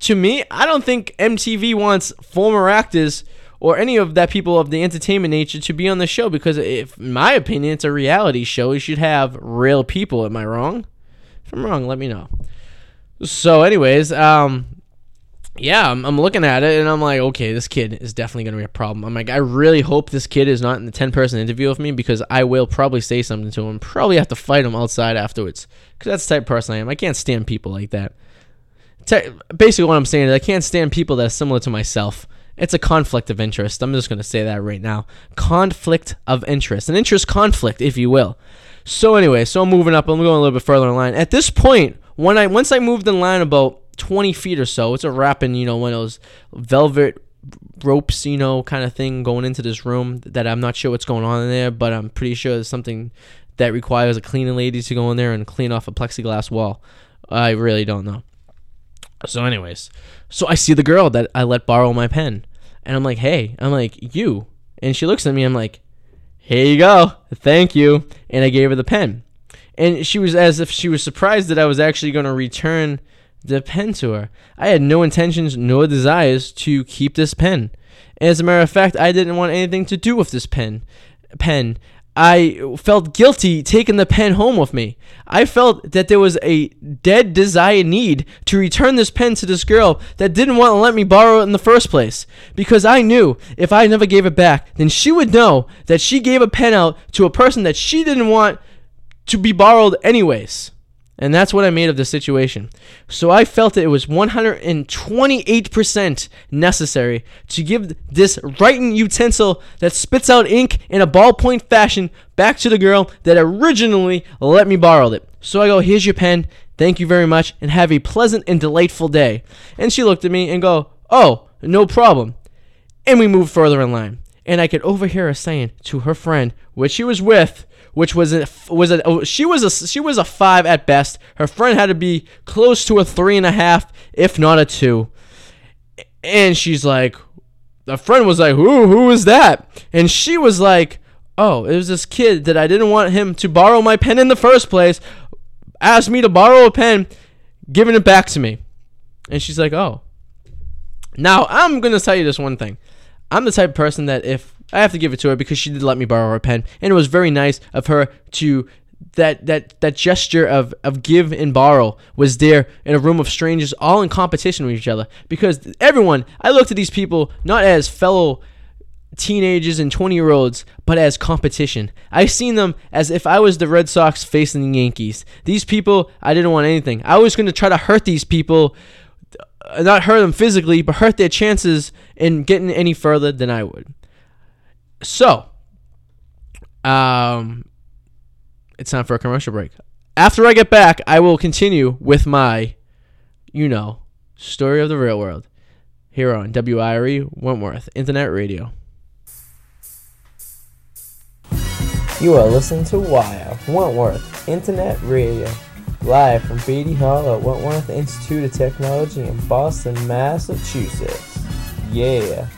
To me, I don't think MTV wants former actors or any of that people of the entertainment nature to be on the show because if in my opinion it's a reality show you should have real people. Am i wrong? If i'm wrong let me know. So anyways um yeah I'm, I'm looking at it and i'm like okay this kid is definitely going to be a problem. I'm like i really hope this kid is not in the 10 person interview with me because i will probably say something to him probably have to fight him outside afterwards because that's the type of person i am. I can't stand people like that. Basically what i'm saying is i can't stand people that are similar to myself it's a conflict of interest. I'm just going to say that right now. Conflict of interest. An interest conflict, if you will. So anyway, so I'm moving up. I'm going a little bit further in line. At this point, when I once I moved in line about 20 feet or so, it's a wrapping, you know, one of those velvet ropes, you know, kind of thing going into this room that I'm not sure what's going on in there, but I'm pretty sure there's something that requires a cleaning lady to go in there and clean off a plexiglass wall. I really don't know. So, anyways, so I see the girl that I let borrow my pen, and I'm like, "Hey," I'm like, "You," and she looks at me. I'm like, "Here you go, thank you," and I gave her the pen, and she was as if she was surprised that I was actually going to return the pen to her. I had no intentions nor desires to keep this pen. As a matter of fact, I didn't want anything to do with this pen. Pen. I felt guilty taking the pen home with me. I felt that there was a dead desire need to return this pen to this girl that didn't want to let me borrow it in the first place. Because I knew if I never gave it back, then she would know that she gave a pen out to a person that she didn't want to be borrowed anyways. And that's what I made of the situation. So I felt that it was 128% necessary to give this writing utensil that spits out ink in a ballpoint fashion back to the girl that originally let me borrow it. So I go, here's your pen. Thank you very much and have a pleasant and delightful day. And she looked at me and go, oh, no problem. And we moved further in line. And I could overhear her saying to her friend, which she was with, which was a was a she was a she was a five at best. Her friend had to be close to a three and a half, if not a two. And she's like, the friend was like, "Who who is that?" And she was like, "Oh, it was this kid that I didn't want him to borrow my pen in the first place. Asked me to borrow a pen." giving it back to me. And she's like, oh. Now, I'm to tell you this one thing. I'm the type of person that if I have to give it to her because she did let me borrow her pen, and it was very nice of her to that that that gesture of of give and borrow was there in a room of strangers all in competition with each other. Because everyone I looked at these people not as fellow teenagers and 20 year olds but as competition. I seen them as if I was the Red Sox facing the Yankees. These people I didn't want anything. I was going to try to hurt these people uh, not hurt them physically but hurt their chances in getting any further than I would so um it's time for a commercial break. After I get back, I will continue with my, you know, story of the real world here on WIRE Wentworth Internet Radio. You are listening to Wire Wentworth Internet Radio, live from Beatty Hall at Wentworth Institute of Technology in Boston, Massachusetts. Yeah.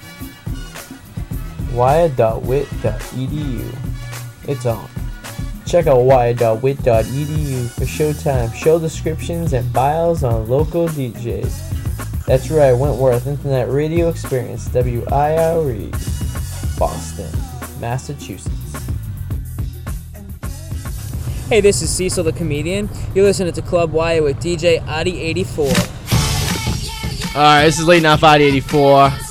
Wire.wit.edu. It's on. Check out wire.wit.edu for showtime, show descriptions, and bios on local DJs. That's right, Wentworth Internet Radio Experience, WIRE, Boston, Massachusetts. Hey, this is Cecil the comedian. You're listening to Club Wire with DJ Arty84. All right, this is Late Night Friday 84.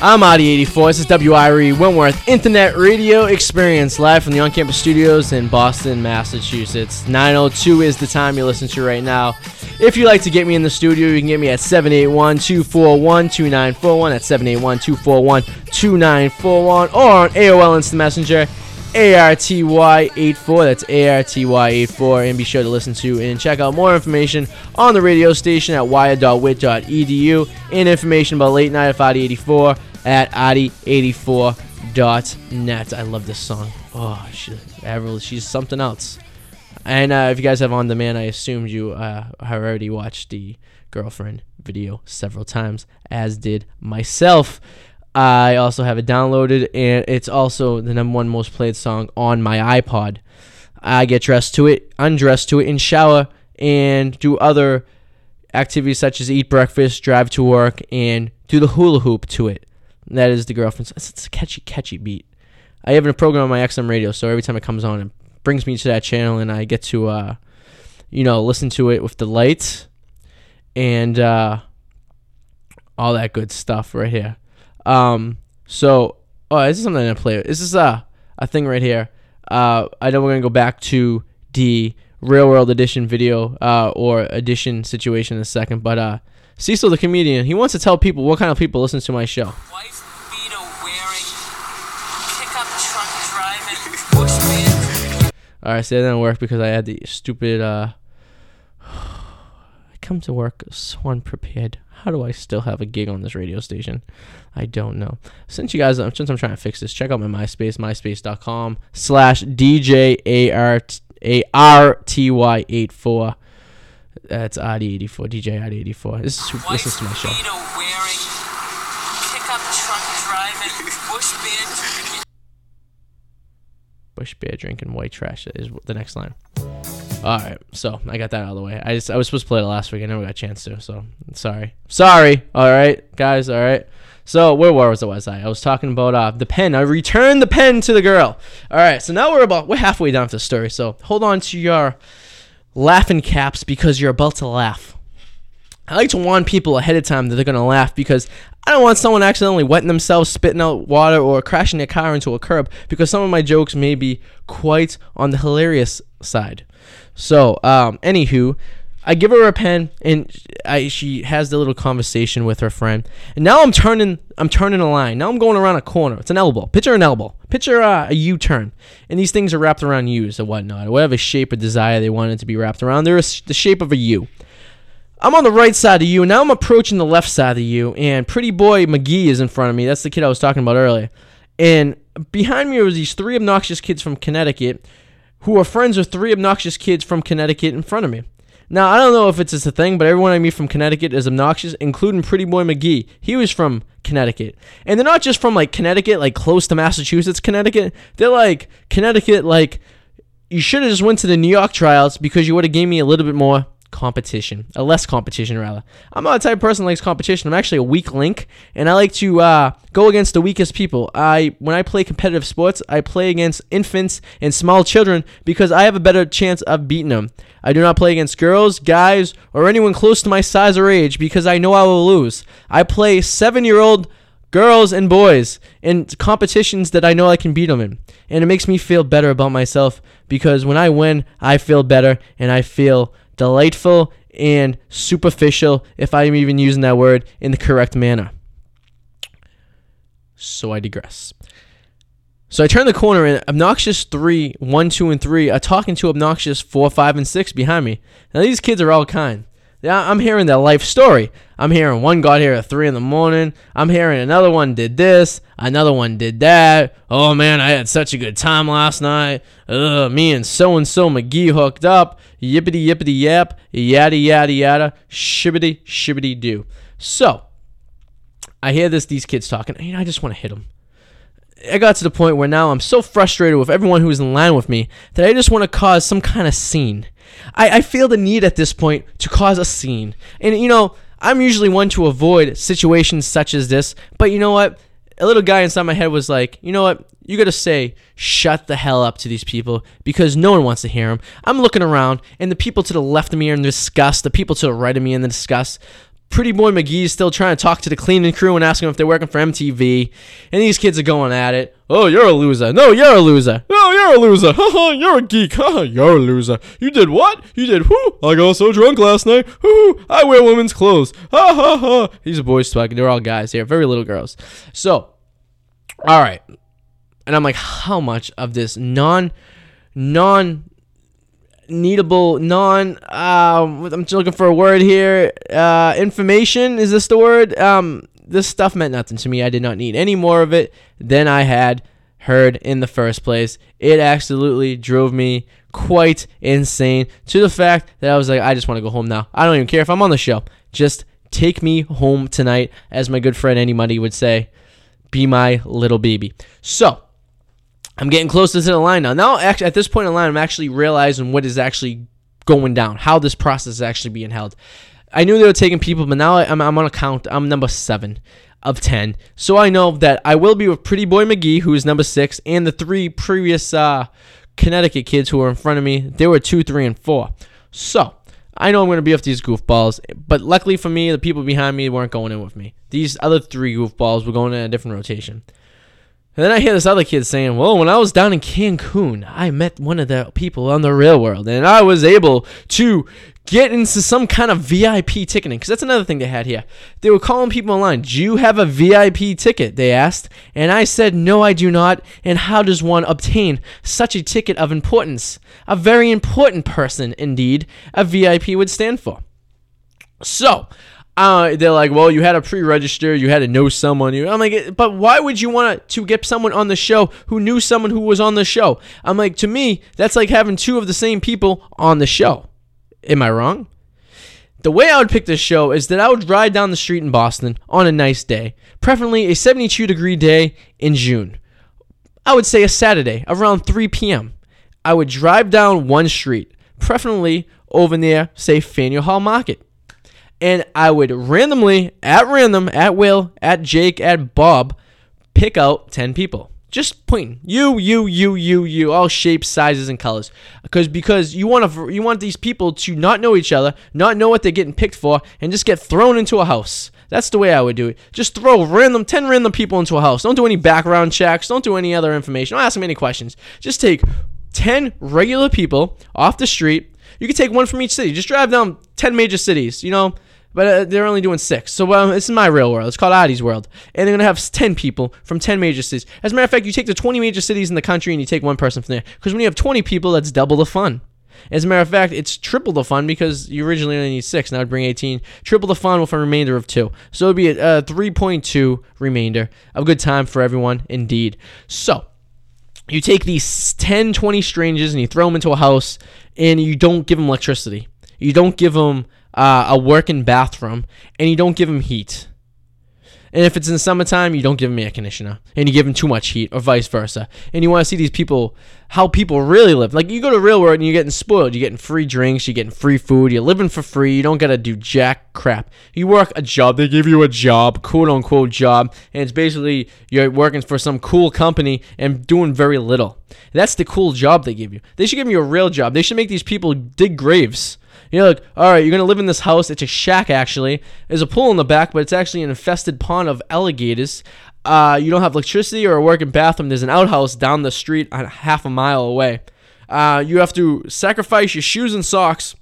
I'm Arty84. This is WIRE Wentworth Internet Radio Experience live from the on campus studios in Boston, Massachusetts. 902 is the time you're listening to right now. If you'd like to get me in the studio, you can get me at 781 241 2941. That's 781 241 2941. Or on AOL Instant Messenger. ARTY84. That's ARTY84. And be sure to listen to and check out more information on the radio station at wire.wit.edu and information about Late Night at Arty 84 at Arty84.net. I love this song. Oh, she, Avril, she's something else. And uh, if you guys have on demand, I assumed you uh, have already watched the girlfriend video several times, as did myself. I also have it downloaded, and it's also the number one most played song on my iPod. I get dressed to it, undressed to it, and shower, and do other activities such as eat breakfast, drive to work, and do the hula hoop to it. That is the girlfriend's. It's a catchy, catchy beat. I have a program on my XM radio, so every time it comes on, it brings me to that channel, and I get to, uh, you know, listen to it with the lights and uh, all that good stuff right here. Um, so, oh, this is something to play. This is a a thing right here. Uh, I know we're gonna go back to the real world edition video uh, or edition situation in a second, but uh, Cecil the comedian, he wants to tell people what kind of people listen to my show. All right, so that didn't work because I had the stupid. Uh, I come to work so unprepared. How do I still have a gig on this radio station? I don't know. Since you guys, since I'm trying to fix this, check out my MySpace, myspace.com slash DJ ARTY84. That's Arty84, DJ Arty84. This is, this is my show. Bush beer drinking white trash is the next line. All right, so I got that out of the way. I just I was supposed to play it last week. I never got a chance to. So sorry, sorry. All right, guys. All right. So where was I? Was I? I was talking about uh, the pen. I returned the pen to the girl. All right. So now we're about we're halfway down the story. So hold on to your laughing caps because you're about to laugh. I like to warn people ahead of time that they're gonna laugh because I don't want someone accidentally wetting themselves, spitting out water, or crashing their car into a curb because some of my jokes may be quite on the hilarious side. So, um, anywho, I give her a pen and I she has the little conversation with her friend. And now I'm turning I'm turning a line. Now I'm going around a corner. It's an elbow. Picture an elbow. Picture uh, a U-turn. And these things are wrapped around U's or whatnot. Whatever shape or desire they want it to be wrapped around. They're a, the shape of a U. I'm on the right side of you, and now I'm approaching the left side of you, and pretty boy McGee is in front of me. That's the kid I was talking about earlier. And behind me was these three obnoxious kids from Connecticut who are friends with three obnoxious kids from Connecticut in front of me. Now, I don't know if it's just a thing, but everyone I meet from Connecticut is obnoxious, including Pretty Boy McGee. He was from Connecticut. And they're not just from like Connecticut, like close to Massachusetts, Connecticut. They're like Connecticut, like you should have just went to the New York trials because you would have gave me a little bit more competition, a less competition rather. I'm not the type of person that likes competition. I'm actually a weak link, and I like to uh, go against the weakest people. I when I play competitive sports, I play against infants and small children because I have a better chance of beating them. I do not play against girls, guys, or anyone close to my size or age because I know I will lose. I play seven-year-old girls and boys in competitions that I know I can beat them in. And it makes me feel better about myself because when I win, I feel better and I feel delightful and superficial, if I'm even using that word in the correct manner. So I digress. So I turn the corner and obnoxious three, one, two, and three are talking to obnoxious four, five, and six behind me. Now these kids are all kind. Yeah, I'm hearing their life story. I'm hearing one got here at three in the morning. I'm hearing another one did this. Another one did that. Oh man, I had such a good time last night. Ugh, me and so and so McGee hooked up. Yippity yippity yap. Yada yada yada. Shibbity shibbity do. So I hear this these kids talking. And I just want to hit them. I got to the point where now I'm so frustrated with everyone who's in line with me that I just want to cause some kind of scene. I, I feel the need at this point to cause a scene. And, you know, I'm usually one to avoid situations such as this, but you know what? A little guy inside my head was like, you know what? You gotta say, shut the hell up to these people because no one wants to hear them. I'm looking around, and the people to the left of me are in disgust. The people to the right of me are in disgust. Pretty Boy McGee is still trying to talk to the cleaning crew and asking them if they're working for MTV. And these kids are going at it. Oh, you're a loser. No, you're a loser. No, you're a loser. Haha, you're a geek. Haha, you're a loser. You did what? You did who? I got so drunk last night. Hoo, I wear women's clothes. Ha ha ha. These are boys talking. They're all guys here, very little girls. So, all right. And I'm like, how much of this non, non needable non um i'm looking for a word here. Uh information is this the word? Um this stuff meant nothing to me. I did not need any more of it than i had heard in the first place. It absolutely drove me quite insane to the fact that i was like i just want to go home now. I don't even care if i'm on the show. Just take me home tonight as my good friend anybody would say. Be my little baby. So I'm getting closer to the line now. Now, actually, at this point in the line, I'm actually realizing what is actually going down, how this process is actually being held. I knew they were taking people, but now I'm, I'm on a count. I'm number seven of 10. So I know that I will be with Pretty Boy McGee, who is number six, and the three previous uh, Connecticut kids who were in front of me. They were two, three, and four. So I know I'm going to be with these goofballs, but luckily for me, the people behind me weren't going in with me. These other three goofballs were going in a different rotation. And then I hear this other kid saying, Well, when I was down in Cancun, I met one of the people on the real world, and I was able to get into some kind of VIP ticketing. Because that's another thing they had here. They were calling people online, Do you have a VIP ticket? They asked. And I said, No, I do not. And how does one obtain such a ticket of importance? A very important person, indeed, a VIP would stand for. So, uh, they're like, well, you had to pre-register, you had to know someone. I'm like, but why would you want to get someone on the show who knew someone who was on the show? I'm like, to me, that's like having two of the same people on the show. Am I wrong? The way I would pick this show is that I would ride down the street in Boston on a nice day, preferably a 72 degree day in June. I would say a Saturday around 3 p.m. I would drive down one street, preferably over near, say, Faneuil Hall Market and I would randomly, at random, at will, at Jake, at Bob, pick out 10 people. Just pointing. You, you, you, you, you, all shapes, sizes, and colors. Because because you want to you want these people to not know each other, not know what they're getting picked for, and just get thrown into a house. That's the way I would do it. Just throw random 10 random people into a house. Don't do any background checks. Don't do any other information. Don't ask them any questions. Just take 10 regular people off the street. You could take one from each city. Just drive down 10 major cities, you know, but uh, they're only doing six. So this is my real world. It's called Arty's world, and they're gonna have ten people from ten major cities. As a matter of fact, you take the twenty major cities in the country and you take one person from there. Because when you have twenty people, that's double the fun. As a matter of fact, it's triple the fun because you originally only need six. Now it'd bring 18. Triple the fun with a remainder of two. So it'd be a, a 3.2 remainder. A good time for everyone, indeed. So you take these 10, 20 strangers and you throw them into a house and you don't give them electricity. You don't give them uh, a working bathroom, and you don't give them heat. And if it's in the summertime, you don't give them air conditioner, and you give them too much heat, or vice versa. And you want to see these people, how people really live. Like you go to real world and you're getting spoiled. You're getting free drinks, you're getting free food, you're living for free. You don't gotta do jack crap. You work a job. They give you a job, quote unquote job, and it's basically you're working for some cool company and doing very little. That's the cool job they give you. They should give you a real job. They should make these people dig graves. You're like, all right, you're gonna live in this house. It's a shack actually. There's a pool in the back, but it's actually an infested pond of alligators. Uh, you don't have electricity or a working bathroom. There's an outhouse down the street, a half a mile away. Uh, you have to sacrifice your shoes and socks,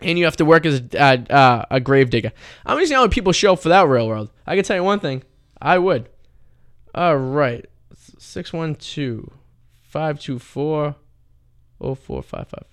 and you have to work as a, uh, uh, a grave digger. I'm see how many people show up for that real world. I can tell you one thing, I would. All right, six one two, five two four, oh four five five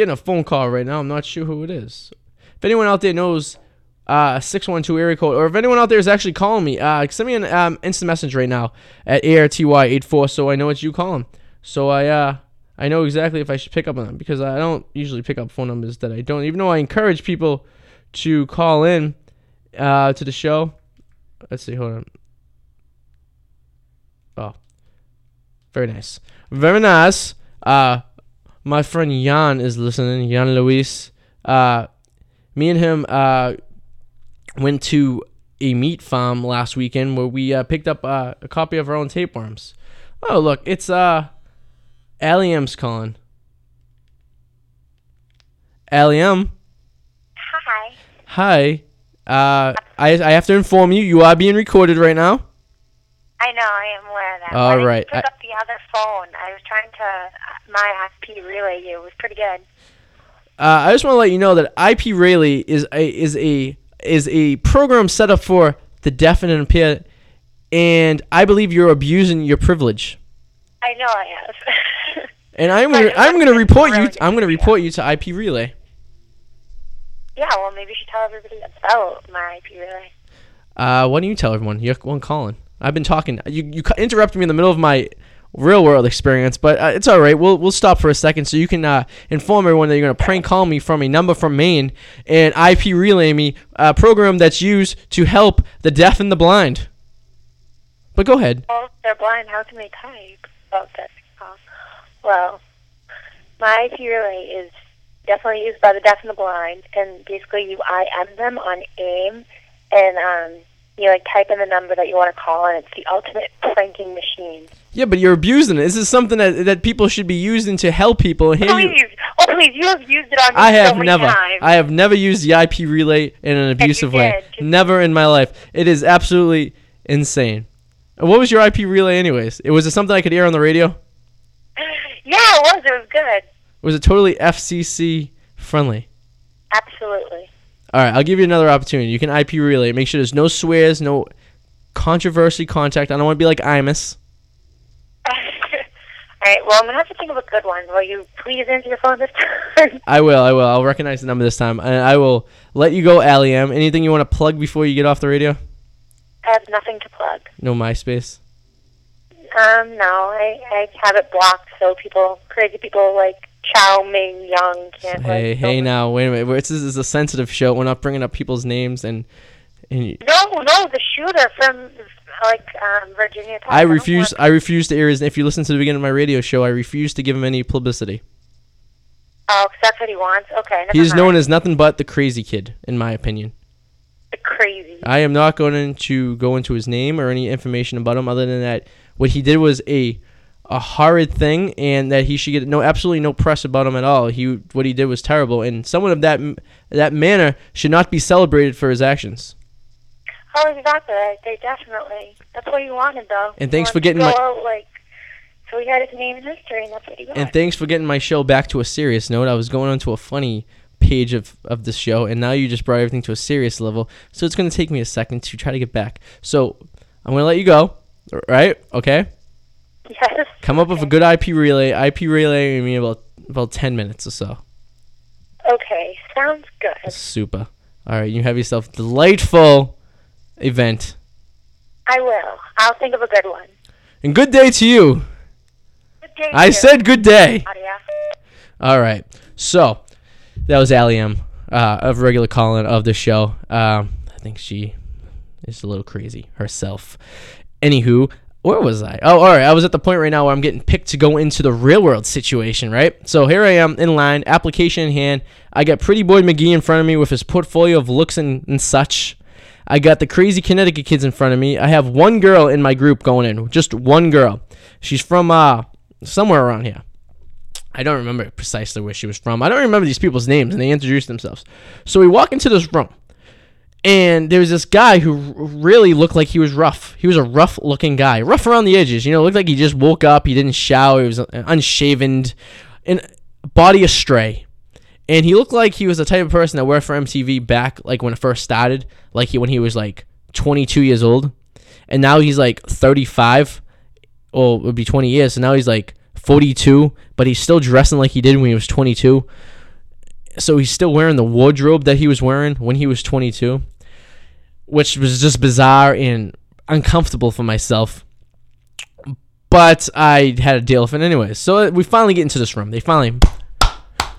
getting a phone call right now. I'm not sure who it is. If anyone out there knows uh 612 area code, or if anyone out there is actually calling me, uh, send me an um, instant message right now at ARTY84 so I know it's you calling. So I uh I know exactly if I should pick up on them because I don't usually pick up phone numbers that I don't. Even though I encourage people to call in uh to the show. Let's see, hold on. Oh. Very nice. Very nice. Uh my friend Jan is listening. Jan Luis. Uh, me and him uh, went to a meat farm last weekend where we uh, picked up uh, a copy of our own tapeworms. Oh, look, it's uh, Alliam's calling. Alliam. Hi. Hi. Uh, I I have to inform you, you are being recorded right now. I know, I am aware of that. All I right, Pick I- up the other phone. I was trying to uh, my IP relay you. It was pretty good. Uh, I just want to let you know that IP Relay is a is a is a program set up for the deaf and impaired, and I believe you're abusing your privilege. I know I have. And I'm gonna I'm gonna report you I'm gonna report you to IP Relay. yeah, well, maybe you should tell everybody about my IP relay. Uh, why don't you tell everyone? You're one calling. I've been talking. You you interrupted me in the middle of my real world experience, but uh, it's all right. We'll we'll stop for a second so you can uh, inform everyone that you're gonna prank call me from a number from Maine and IP relay me a program that's used to help the deaf and the blind. But go ahead. Well, if they're blind. How can they type? Oh, that's oh. Well, my IP relay is definitely used by the deaf and the blind, and basically you IM them on AIM, and um, you like type in the number that you want to call, and it's the ultimate pranking machine. Yeah, but you're abusing it. This is something that, that people should be using to help people. Here you, Please, oh please, you have used it on me I so have many never. times. I have never used the IP relay in an abusive way. Never in my life. It is absolutely insane. What was your IP relay, anyways? It was it something I could hear on the radio? Yeah, it was. It was good. Was it totally FCC friendly? Absolutely. All right, I'll give you another opportunity. You can IP relay. Make sure there's no swears, no controversy contact. I don't want to be like Imus. All right. Well, I'm gonna have to think of a good one. Will you please answer your phone this time? I will. I will. I'll recognize the number this time, and I will let you go, Alliam. Anything you want to plug before you get off the radio? I have nothing to plug. No MySpace. Um, no, I I have it blocked so people, crazy people like Chow Ming Young can't Hey, hey, now wait a minute. This is a sensitive show. We're not bringing up people's names, and and you- No, no, the shooter from like um, Virginia Tech. I refuse. I refuse to air his. Name. If you listen to the beginning of my radio show, I refuse to give him any publicity. Oh, 'cause that's what he wants. Okay, He is known as nothing but the crazy kid, in my opinion. the crazy. I am not going to go into his name or any information about him other than that what he did was a a horrid thing and that he should get no absolutely no press about him at all. He what he did was terrible and someone of that that manner should not be celebrated for his actions. Oh, exactly. They definitely. That's what he wanted, though. And thanks for getting my- out, like. So he had his name in history, and that's what he got. And thanks for getting my show back to a serious note. I was going on to a funny page of, of the show, and now you just brought everything to a serious level. So it's going to take me a second to try to get back. So I'm going to let you go, right? Okay? Yes. Come up with a good IP relay. IP relay in me about about 10 minutes or so. Okay, sounds good. Super. All right, you have yourself a delightful event. I will. I'll think of a good one. And good day to you. Good day. I said good day. Adios. All right. So that was Allie M, uh, of regular calling of the show. Um, I think she is a little crazy herself. Anywho, where was I? Oh, all right. I was at the point right now where I'm getting picked to go into the real world situation, right? So here I am in line, application in hand. I got Pretty Boy McGee in front of me with his portfolio of looks and, and such. I got the crazy Connecticut kids in front of me. I have one girl in my group going in, just one girl. She's from uh somewhere around here. I don't remember precisely where she was from. I don't remember these people's names, and they introduced themselves. So we walk into this room, and there was this guy who really looked like he was rough. He was a rough looking guy, rough around the edges. You know, looked like he just woke up. He didn't shower. He was uh, unshaven, and body astray. And he looked like he was the type of person that worked for MTV back like when it first started, like he, when he was like 22 years old, and now he's like 35, or it would be 20 years. So now he's like 42, but he's still dressing like he did when he was 22. So he's still wearing the wardrobe that he was wearing when he was 22, which was just bizarre and uncomfortable for myself. But I had to deal with it anyways. So we finally get into this room. They finally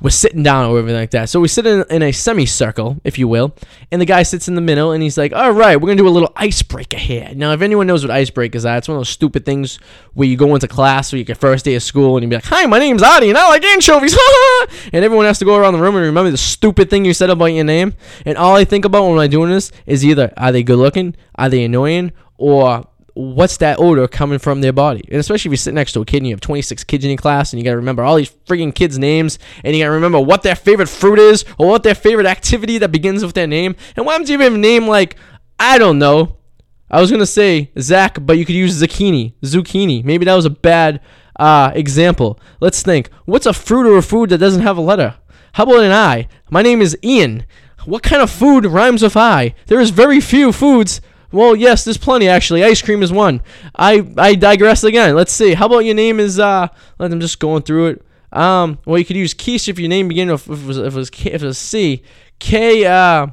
we're sitting down or everything like that. So we sit in, in a semicircle, if you will, and the guy sits in the middle and he's like, "All right, we're gonna do a little icebreaker here." Now, if anyone knows what icebreakers are, it's one of those stupid things where you go into class or you get first day of school and you be like, "Hi, my name's Arty, and I like anchovies," and everyone has to go around the room and remember the stupid thing you said about your name. And all I think about when I'm doing this is either are they good looking, are they annoying, or what's that odor coming from their body? And especially if you sit next to a kid and you have 26 kids in your class and you got to remember all these freaking kids' names and you got to remember what their favorite fruit is or what their favorite activity that begins with their name. And why don't you even name like, I don't know. I was going to say Zach, but you could use zucchini, zucchini. Maybe that was a bad uh, example. Let's think. What's a fruit or a food that doesn't have a letter? How about an I? My name is Ian. What kind of food rhymes with I? There is very few foods well, yes, there's plenty actually. Ice cream is one. I I digress again. Let's see. How about your name is uh? Let them just going through it. Um. Well, you could use Quiche if your name began with if it was if it was, K, if it was C. K uh.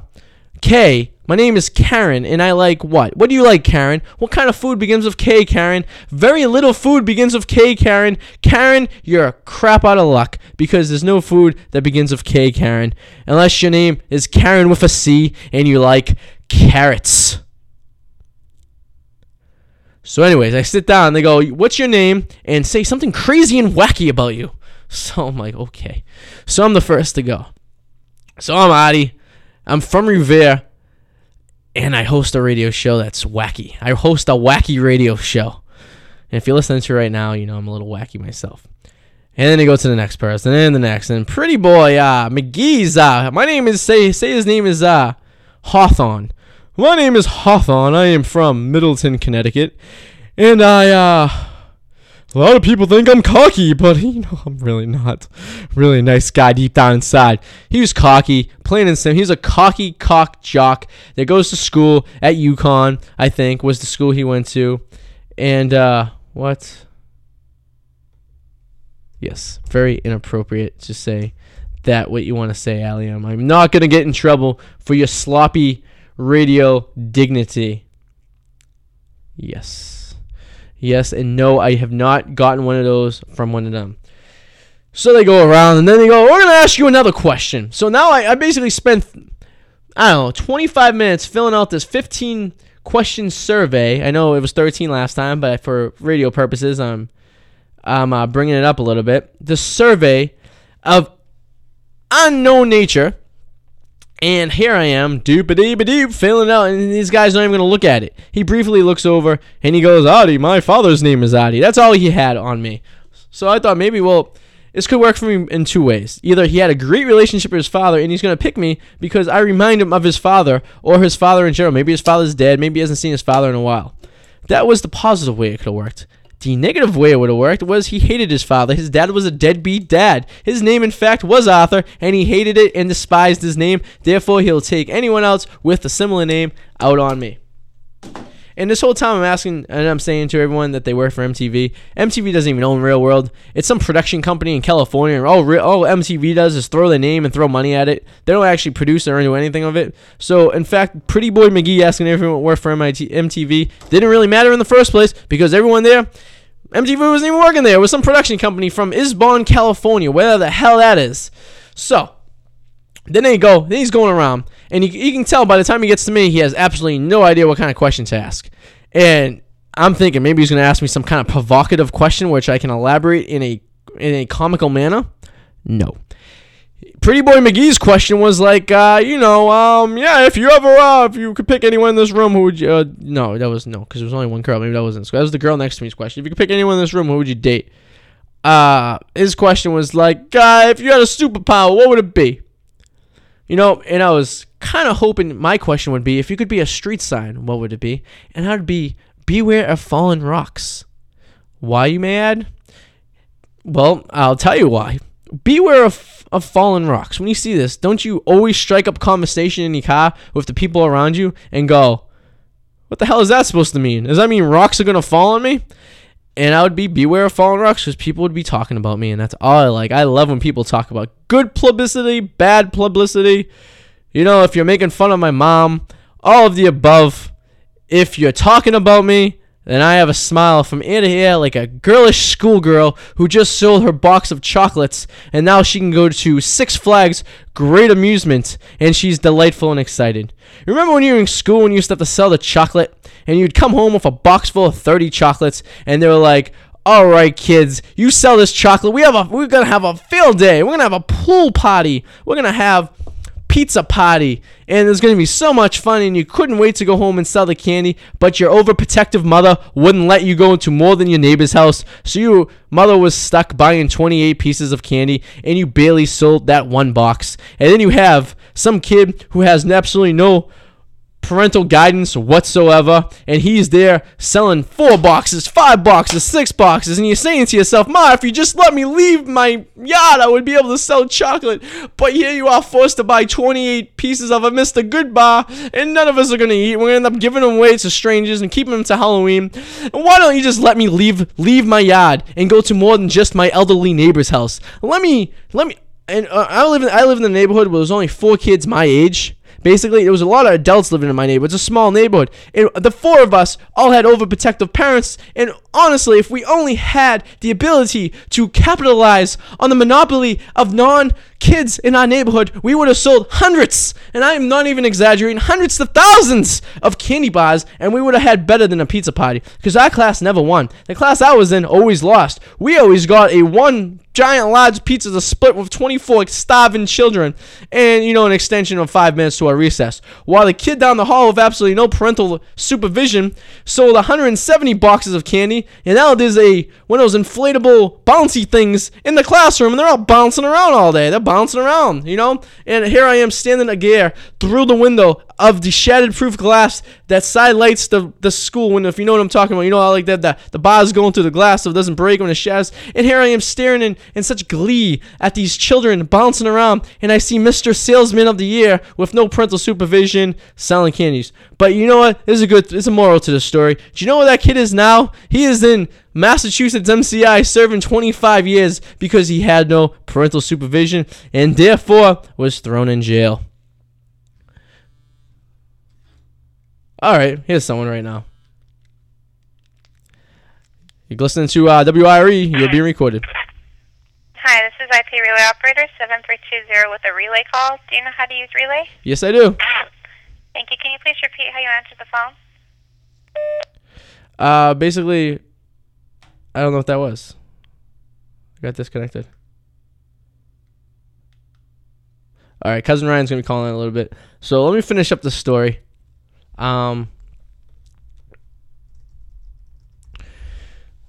K. My name is Karen, and I like what? What do you like, Karen? What kind of food begins with K, Karen? Very little food begins with K, Karen. Karen, you're a crap out of luck because there's no food that begins with K, Karen. Unless your name is Karen with a C and you like carrots. So, anyways, I sit down. They go, "What's your name?" and say something crazy and wacky about you. So I'm like, okay. So I'm the first to go. So I'm Arty. I'm from Revere, and I host a radio show that's wacky. I host a wacky radio show. And if you're listening to it right now, you know I'm a little wacky myself. And then they go to the next person, and the next, and pretty boy, uh, McGee's. Uh, my name is say say his name is uh, Hawthorne. My name is Hawthorne. I am from Middletown, Connecticut. And I, uh, a lot of people think I'm cocky, but you know, I'm really not. Really nice guy deep down inside. He was cocky, plain and simple. He's a cocky cock jock that goes to school at UConn, I think, was the school he went to. And, uh, what? Yes, very inappropriate to say that what you want to say, Allium. I'm not going to get in trouble for your sloppy radio dignity. Yes. Yes, and no, I have not gotten one of those from one of them. So they go around and then they go, We're going to ask you another question. So now I, I basically spent, I don't know, 25 minutes filling out this 15 question survey. I know it was 13 last time, but for radio purposes, I'm, I'm uh, bringing it up a little bit. The survey of unknown nature and here I am, doop a deep a deep, filling out, and these guys aren't even going to look at it. He briefly looks over and he goes, Arty, my father's name is Arty. That's all he had on me. So I thought maybe, well, this could work for me in two ways. Either he had a great relationship with his father and he's going to pick me because I remind him of his father or his father in general. Maybe his father's dead. Maybe he hasn't seen his father in a while. That was the positive way it could have worked. The negative way it would have worked was he hated his father. His dad was a deadbeat dad. His name, in fact, was Arthur, and he hated it and despised his name. Therefore, he'll take anyone else with a similar name out on me. And this whole time, I'm asking and I'm saying to everyone that they work for MTV. MTV doesn't even own Real World. It's some production company in California. And all, all MTV does is throw the name and throw money at it. They don't actually produce or do anything of it. So, in fact, Pretty Boy McGee asking everyone work for MIT, MTV didn't really matter in the first place because everyone there, MTV wasn't even working there. It was some production company from Isbon, California, where the hell that is. So, Then they go. Then he's going around, and you, you can tell by the time he gets to me, he has absolutely no idea what kind of question to ask. And I'm thinking maybe he's going to ask me some kind of provocative question, which I can elaborate in a in a comical manner. No. Pretty Boy McGee's question was like, uh, you know, um, yeah, if you ever, uh, if you could pick anyone in this room, who would you? Uh, no, that was no, because there was only one girl. Maybe that wasn't. That was the girl next to me's question. If you could pick anyone in this room, who would you date? Uh, his question was like, uh, if you had a superpower, what would it be? You know, and I was kind of hoping my question would be, if you could be a street sign, what would it be? And I'd be, beware of fallen rocks. Why, you may add? Well, I'll tell you why. Beware of, of fallen rocks. When you see this, don't you always strike up conversation in your car with the people around you and go, what the hell is that supposed to mean? Does that mean rocks are going to fall on me? And I would be beware of fallen rocks because people would be talking about me, and that's all I like. I love when people talk about good publicity, bad publicity. You know, if you're making fun of my mom, all of the above. If you're talking about me, then I have a smile from ear to ear like a girlish schoolgirl who just sold her box of chocolates and now she can go to Six Flags Great Amusement and she's delightful and excited. Remember when you were in school and you used to have to sell the chocolate and you'd come home with a box full of 30 chocolates and they were like, all right, kids, you sell this chocolate. We have a we're gonna have a field day. We're gonna have a pool party. We're gonna have pizza party and it's going to be so much fun and you couldn't wait to go home and sell the candy but your overprotective mother wouldn't let you go into more than your neighbor's house. So your mother was stuck buying 28 pieces of candy and you barely sold that one box. And then you have some kid who has absolutely no parental guidance whatsoever, and he's there selling four boxes, five boxes, six boxes, and you're saying to yourself, Ma, if you just let me leave my yard, I would be able to sell chocolate. But here you are forced to buy 28 pieces of a Mr. Goodbar, and none of us are gonna eat. We're gonna end up giving them away to strangers and keeping them to Halloween. And why don't you just let me leave leave my yard and go to more than just my elderly neighbor's house? Let me let me. And uh, I live in I live in the neighborhood where there's only four kids my age. Basically, there was a lot of adults living in my neighborhood. It's a small neighborhood. And the four of us all had overprotective parents. And honestly, if we only had the ability to capitalize on the monopoly of non kids in our neighborhood, we would have sold hundreds, and I am not even exaggerating, hundreds to thousands of candy bars, and we would have had better than a pizza party. Because our class never won. The class I was in always lost. We always got a one giant large pizza to split with 24 starving children and you know an extension of five minutes to our recess while the kid down the hall with absolutely no parental supervision sold 170 boxes of candy and now there's a one of those inflatable bouncy things in the classroom and they're all bouncing around all day they're bouncing around you know? And here i am standing again through the window of the shattered proof glass that side lights the, the school window. If you know what I'm talking about, you know how like that the, the bars going through the glass so it doesn't break when it shatters. And here I am staring in, in such glee at these children bouncing around, and I see Mr. Salesman of the Year with no parental supervision selling candies. But you know what? There's a good there's a moral to the story. Do you know where that kid is now? He is in Massachusetts MCI serving 25 years because he had no parental supervision and therefore was thrown in jail. All right, here's someone right now. You're listening to uh, WIRE. You're being recorded. Hi, this is IP Relay Operator 7320 with a relay call. Do you know how to use relay? Yes, I do. Thank you. Can you please repeat how you answered the phone? Uh, basically, I don't know what that was. I got disconnected. All right, cousin Ryan's gonna be calling in a little bit. So let me finish up the story. Um,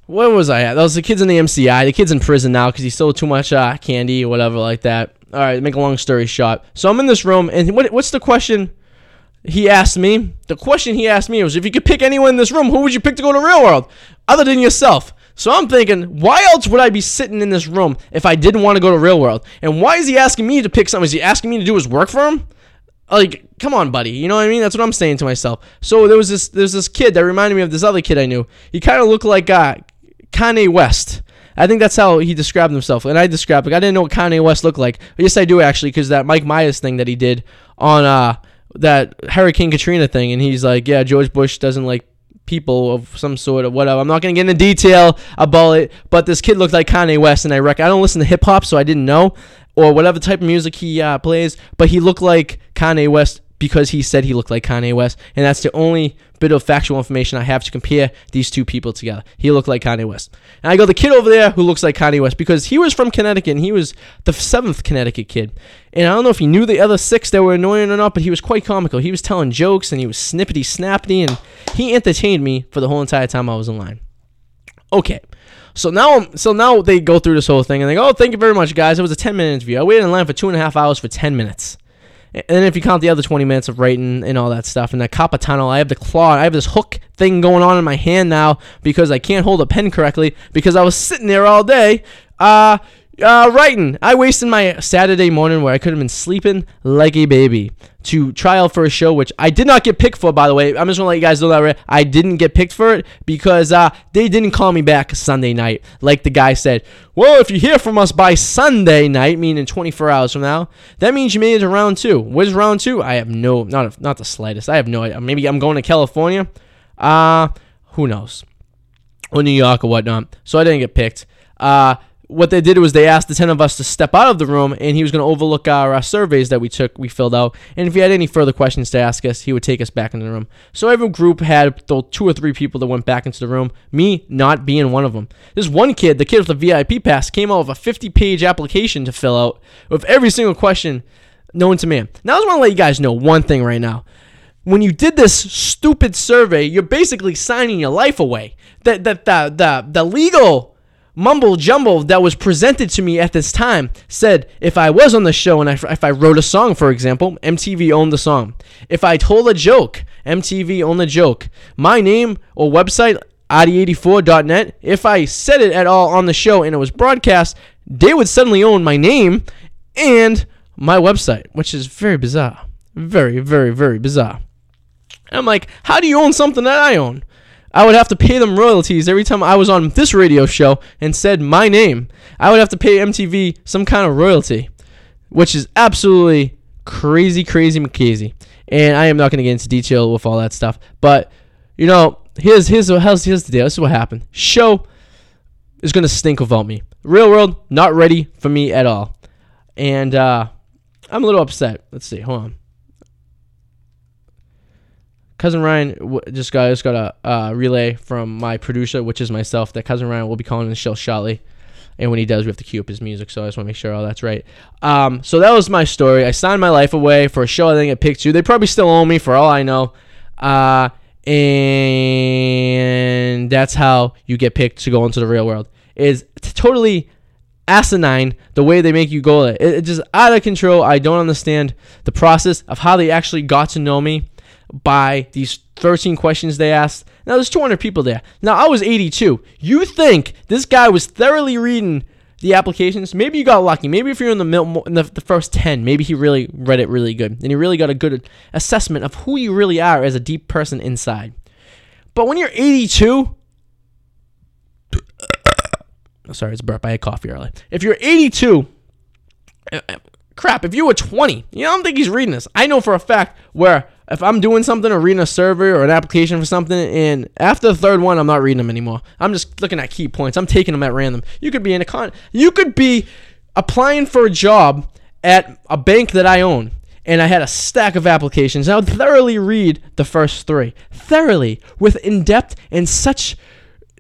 where was I at? Was the kids in the MCI. The kid's in prison now because he stole too much uh, candy or whatever like that. All right, make a long story short. So I'm in this room, and what, what's the question he asked me? The question he asked me was, if you could pick anyone in this room, who would you pick to go to real world, other than yourself? So I'm thinking, why else would I be sitting in this room if I didn't want to go to real world? And why is he asking me to pick something? Is he asking me to do his work for him? Like, come on, buddy. You know what I mean? That's what I'm saying to myself. So there was this there's this kid that reminded me of this other kid I knew. He kind of looked like uh, Kanye West. I think that's how he described himself. And I described like I didn't know what Kanye West looked like. Yes, I do actually, because that Mike Myers thing that he did on uh that Hurricane Katrina thing, and he's like, yeah, George Bush doesn't like people of some sort of whatever. I'm not gonna get into detail about it, but this kid looked like Kanye West, and I reckon I don't listen to hip hop, so I didn't know. Or whatever type of music he uh, plays, but he looked like Kanye West because he said he looked like Kanye West, and that's the only bit of factual information I have to compare these two people together. He looked like Kanye West. And I go, the kid over there who looks like Kanye West, because he was from Connecticut, and he was the seventh Connecticut kid. And I don't know if he knew the other six that were annoying or not, but he was quite comical. He was telling jokes, and he was snippety snappity, and he entertained me for the whole entire time I was in line. Okay. So now, so now they go through this whole thing and they go, "Oh, thank you very much, guys. It was a 10 minute interview. I waited in line for two and a half hours for 10 minutes." And if you count the other 20 minutes of writing and all that stuff, and that carpal tunnel, I have the claw, I have this hook thing going on in my hand now because I can't hold a pen correctly because I was sitting there all day, uh, uh, writing. I wasted my Saturday morning where I could have been sleeping like a baby to try out for a show, which I did not get picked for, by the way. I'm just gonna let you guys know that. I didn't get picked for it because uh, they didn't call me back Sunday night, like the guy said. Well, if you hear from us by Sunday night, meaning 24 hours from now, that means you made it to round two. What is round two? I have no, not not the slightest. I have no idea. Maybe I'm going to California. Uh, who knows? Or New York or whatnot. So I didn't get picked. Uh, what they did was they asked the 10 of us to step out of the room and he was going to overlook our, uh, surveys that we took we filled out. And if he had any further questions to ask us he would take us back into the room. So every group had two or three people that went back into the room me not being one of them this one kid the kid with the vip pass came out with a 50 page application to fill out with every single question known to man. Now i just want to let you guys know one thing right now. When you did this stupid survey, you're basically signing your life away. The, the, the, the, the legal mumble jumble that was presented to me at this time said if I was on the show and if I wrote a song, for example, MTV owned the song. If I told a joke, MTV owned the joke. My name or website, Arty84.net, if I said it at all on the show and it was broadcast, they would suddenly own my name and my website, which is very bizarre. Very, very, very bizarre. I'm like, how do you own something that I own? I would have to pay them royalties every time I was on this radio show and said my name. I would have to pay MTV some kind of royalty, which is absolutely crazy, crazy, McCrazy. And I am not going to get into detail with all that stuff. But, you know, here's, here's, here's, here's the deal. This is what happened. Show is going to stink without me. Real world, not ready for me at all. And uh, I'm a little upset. Let's see. Hold on cousin Ryan w- just got just got a uh, relay from my producer, which is myself, that cousin Ryan will be calling the show shortly. And when he does, we have to cue up his music. So I just want to make sure all that's right. Um, so that was my story. I signed my life away for a show I didn't get picked to. They probably still owe me for all I know. Uh, and that's how you get picked to go into the real world. Is totally asinine the way they make you go. It, it's just out of control. I don't understand the process of how they actually got to know me by these 13 questions they asked. Now, there's 200 people there. Now, I was 82. You think this guy was thoroughly reading the applications? Maybe you got lucky. Maybe if you're in the, mil- in the, the first 10, maybe he really read it really good. And he really got a good assessment of who you really are as a deep person inside. But when you're 82, sorry, it's burp. I had coffee earlier. If you're 82, uh, uh, crap, if you were 20, you know, I don't think he's reading this. I know for a fact where if I'm doing something or reading a survey or an application for something, and after the third one, I'm not reading them anymore. I'm just looking at key points. I'm taking them at random. You could be in a con. You could be applying for a job at a bank that I own, and I had a stack of applications. I would thoroughly read the first three, thoroughly, with in depth and such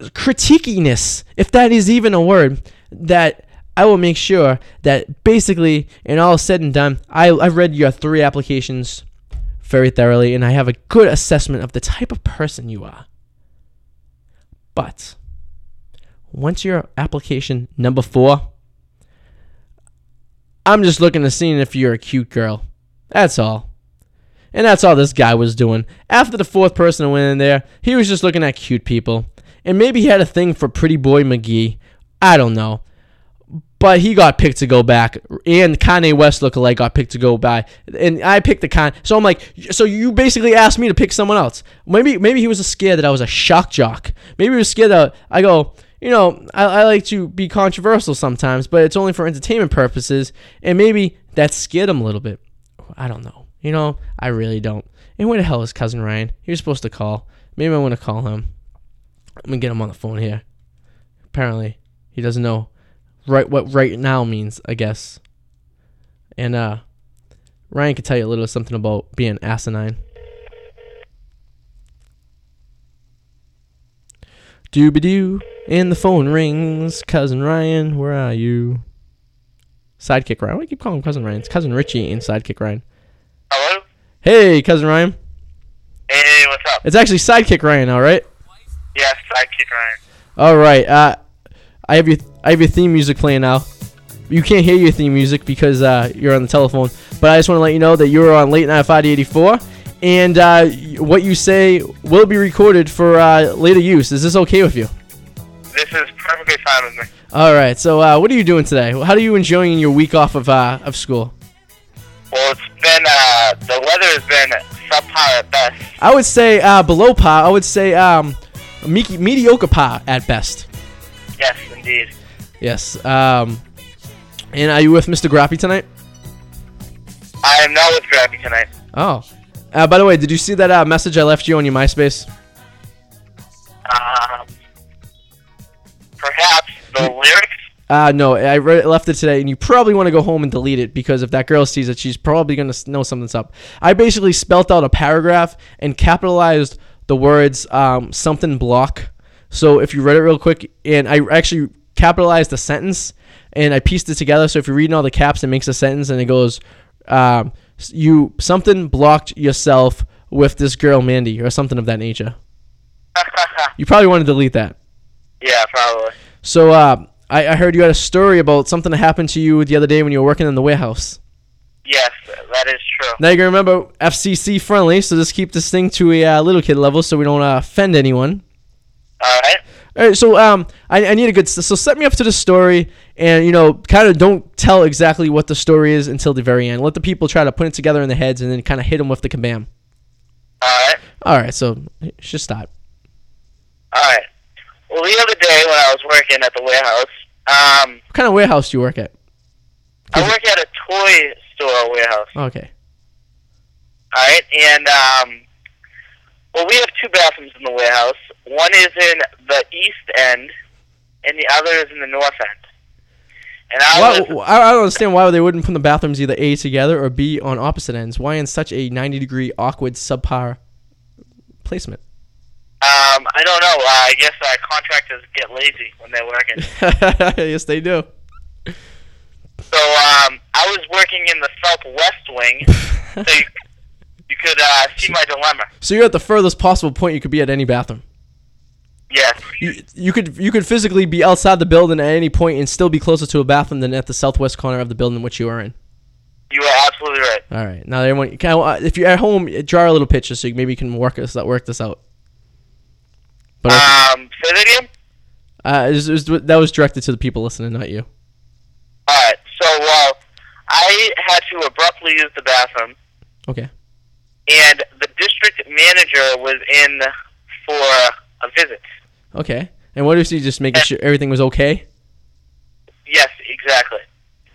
critiquiness, if that is even a word, that I will make sure that basically, in all said and done, I, I've read your three applications very thoroughly and I have a good assessment of the type of person you are. But once your application number four, I'm just looking to see if you're a cute girl. That's all. And that's all this guy was doing. After the fourth person went in there, he was just looking at cute people. And maybe he had a thing for Pretty Boy McGee. I don't know but he got picked to go back, and Kanye West lookalike got picked to go back, and I picked the con. So I'm like, so you basically asked me to pick someone else. Maybe maybe he was scared that I was a shock jock. Maybe he was scared that I go. You know, I, I like to be controversial sometimes, but it's only for entertainment purposes, and maybe that scared him a little bit. I don't know. You know, I really don't. And where the hell is cousin Ryan? He was supposed to call. Maybe I want to call him. I'm gonna get him on the phone here. Apparently, he doesn't know right what right now means, I guess. And uh, Ryan could tell you a little something about being asinine. Dooby doo, and the phone rings. Cousin Ryan, where are you? Sidekick Ryan. Why do I keep calling him Cousin Ryan? It's Cousin Richie and Sidekick Ryan. Hello? Hey, Cousin Ryan. Hey, what's up? It's actually Sidekick Ryan, all right? Yes, sidekick Ryan. All right. Uh, I have your I have your theme music playing now. You can't hear your theme music because uh, you're on the telephone. But I just want to let you know that you are on Late Night 584, and uh, what you say will be recorded for uh, later use. Is this okay with you? This is perfectly fine with me. All right. So, uh, what are you doing today? How are you enjoying your week off of uh, of school? Well, it's been, uh, the weather has been subpar at best. I would say uh, below par. I would say um, me- mediocre par at best. Yes, indeed. Yes. Um, and are you with Mr. Grappy tonight? I am not with Grabby tonight. Oh. Uh, by the way, did you see that uh, message I left you on your MySpace? Um, perhaps the lyrics? Uh, no, I re- left it today, and you probably want to go home and delete it because if that girl sees it, she's probably going to know something's up. I basically spelt out a paragraph and capitalized the words um, something block. So if you read it real quick, and I actually capitalized the sentence and I pieced it together. So if you're reading all the caps, it makes a sentence and it goes, um, you something blocked yourself with this girl Mandy or something of that nature. you probably want to delete that. Yeah, probably. So uh, I, I heard you had a story about something that happened to you the other day when you were working in the warehouse. Yes, that is true. Now you can remember FCC friendly, so just keep this thing to a uh, little kid level so we don't uh, offend anyone. All right. All right, so um, I, I need a good so set me up to the story, and you know, kind of don't tell exactly what the story is until the very end. Let the people try to put it together in their heads, and then kind of hit them with the kabam. All right. All right, so just start. All right. Well, the other day when I was working at the warehouse, um, What kind of warehouse do you work at? I work at a toy store warehouse. Okay. All right, and um, well, we have two bathrooms in the warehouse. One is in the east end, and the other is in the north end. And I Why, I I don't understand why they wouldn't put the bathrooms either A together or B on opposite ends. Why in such a 90 degree awkward subpar placement? um, I don't know. Uh, I guess uh, contractors get lazy when they're working. yes, they do. So um, I was working in the southwest wing, so you, you could uh, see my dilemma. So you're at the furthest possible point you could be at any bathroom. Yes. You, you could you could physically be outside the building at any point and still be closer to a bathroom than at the southwest corner of the building which you are in. You are absolutely right. All right. Now everyone, can I- if you're at home, draw a little picture so you, maybe you can work this work this out. But Um, say that again. uh, it was- it was- that was directed to the people listening, not you. All right. So well, I had to abruptly use the bathroom, Okay. and the district manager was in for a visit. Okay. And what if you just making sure everything was okay? Yes, exactly.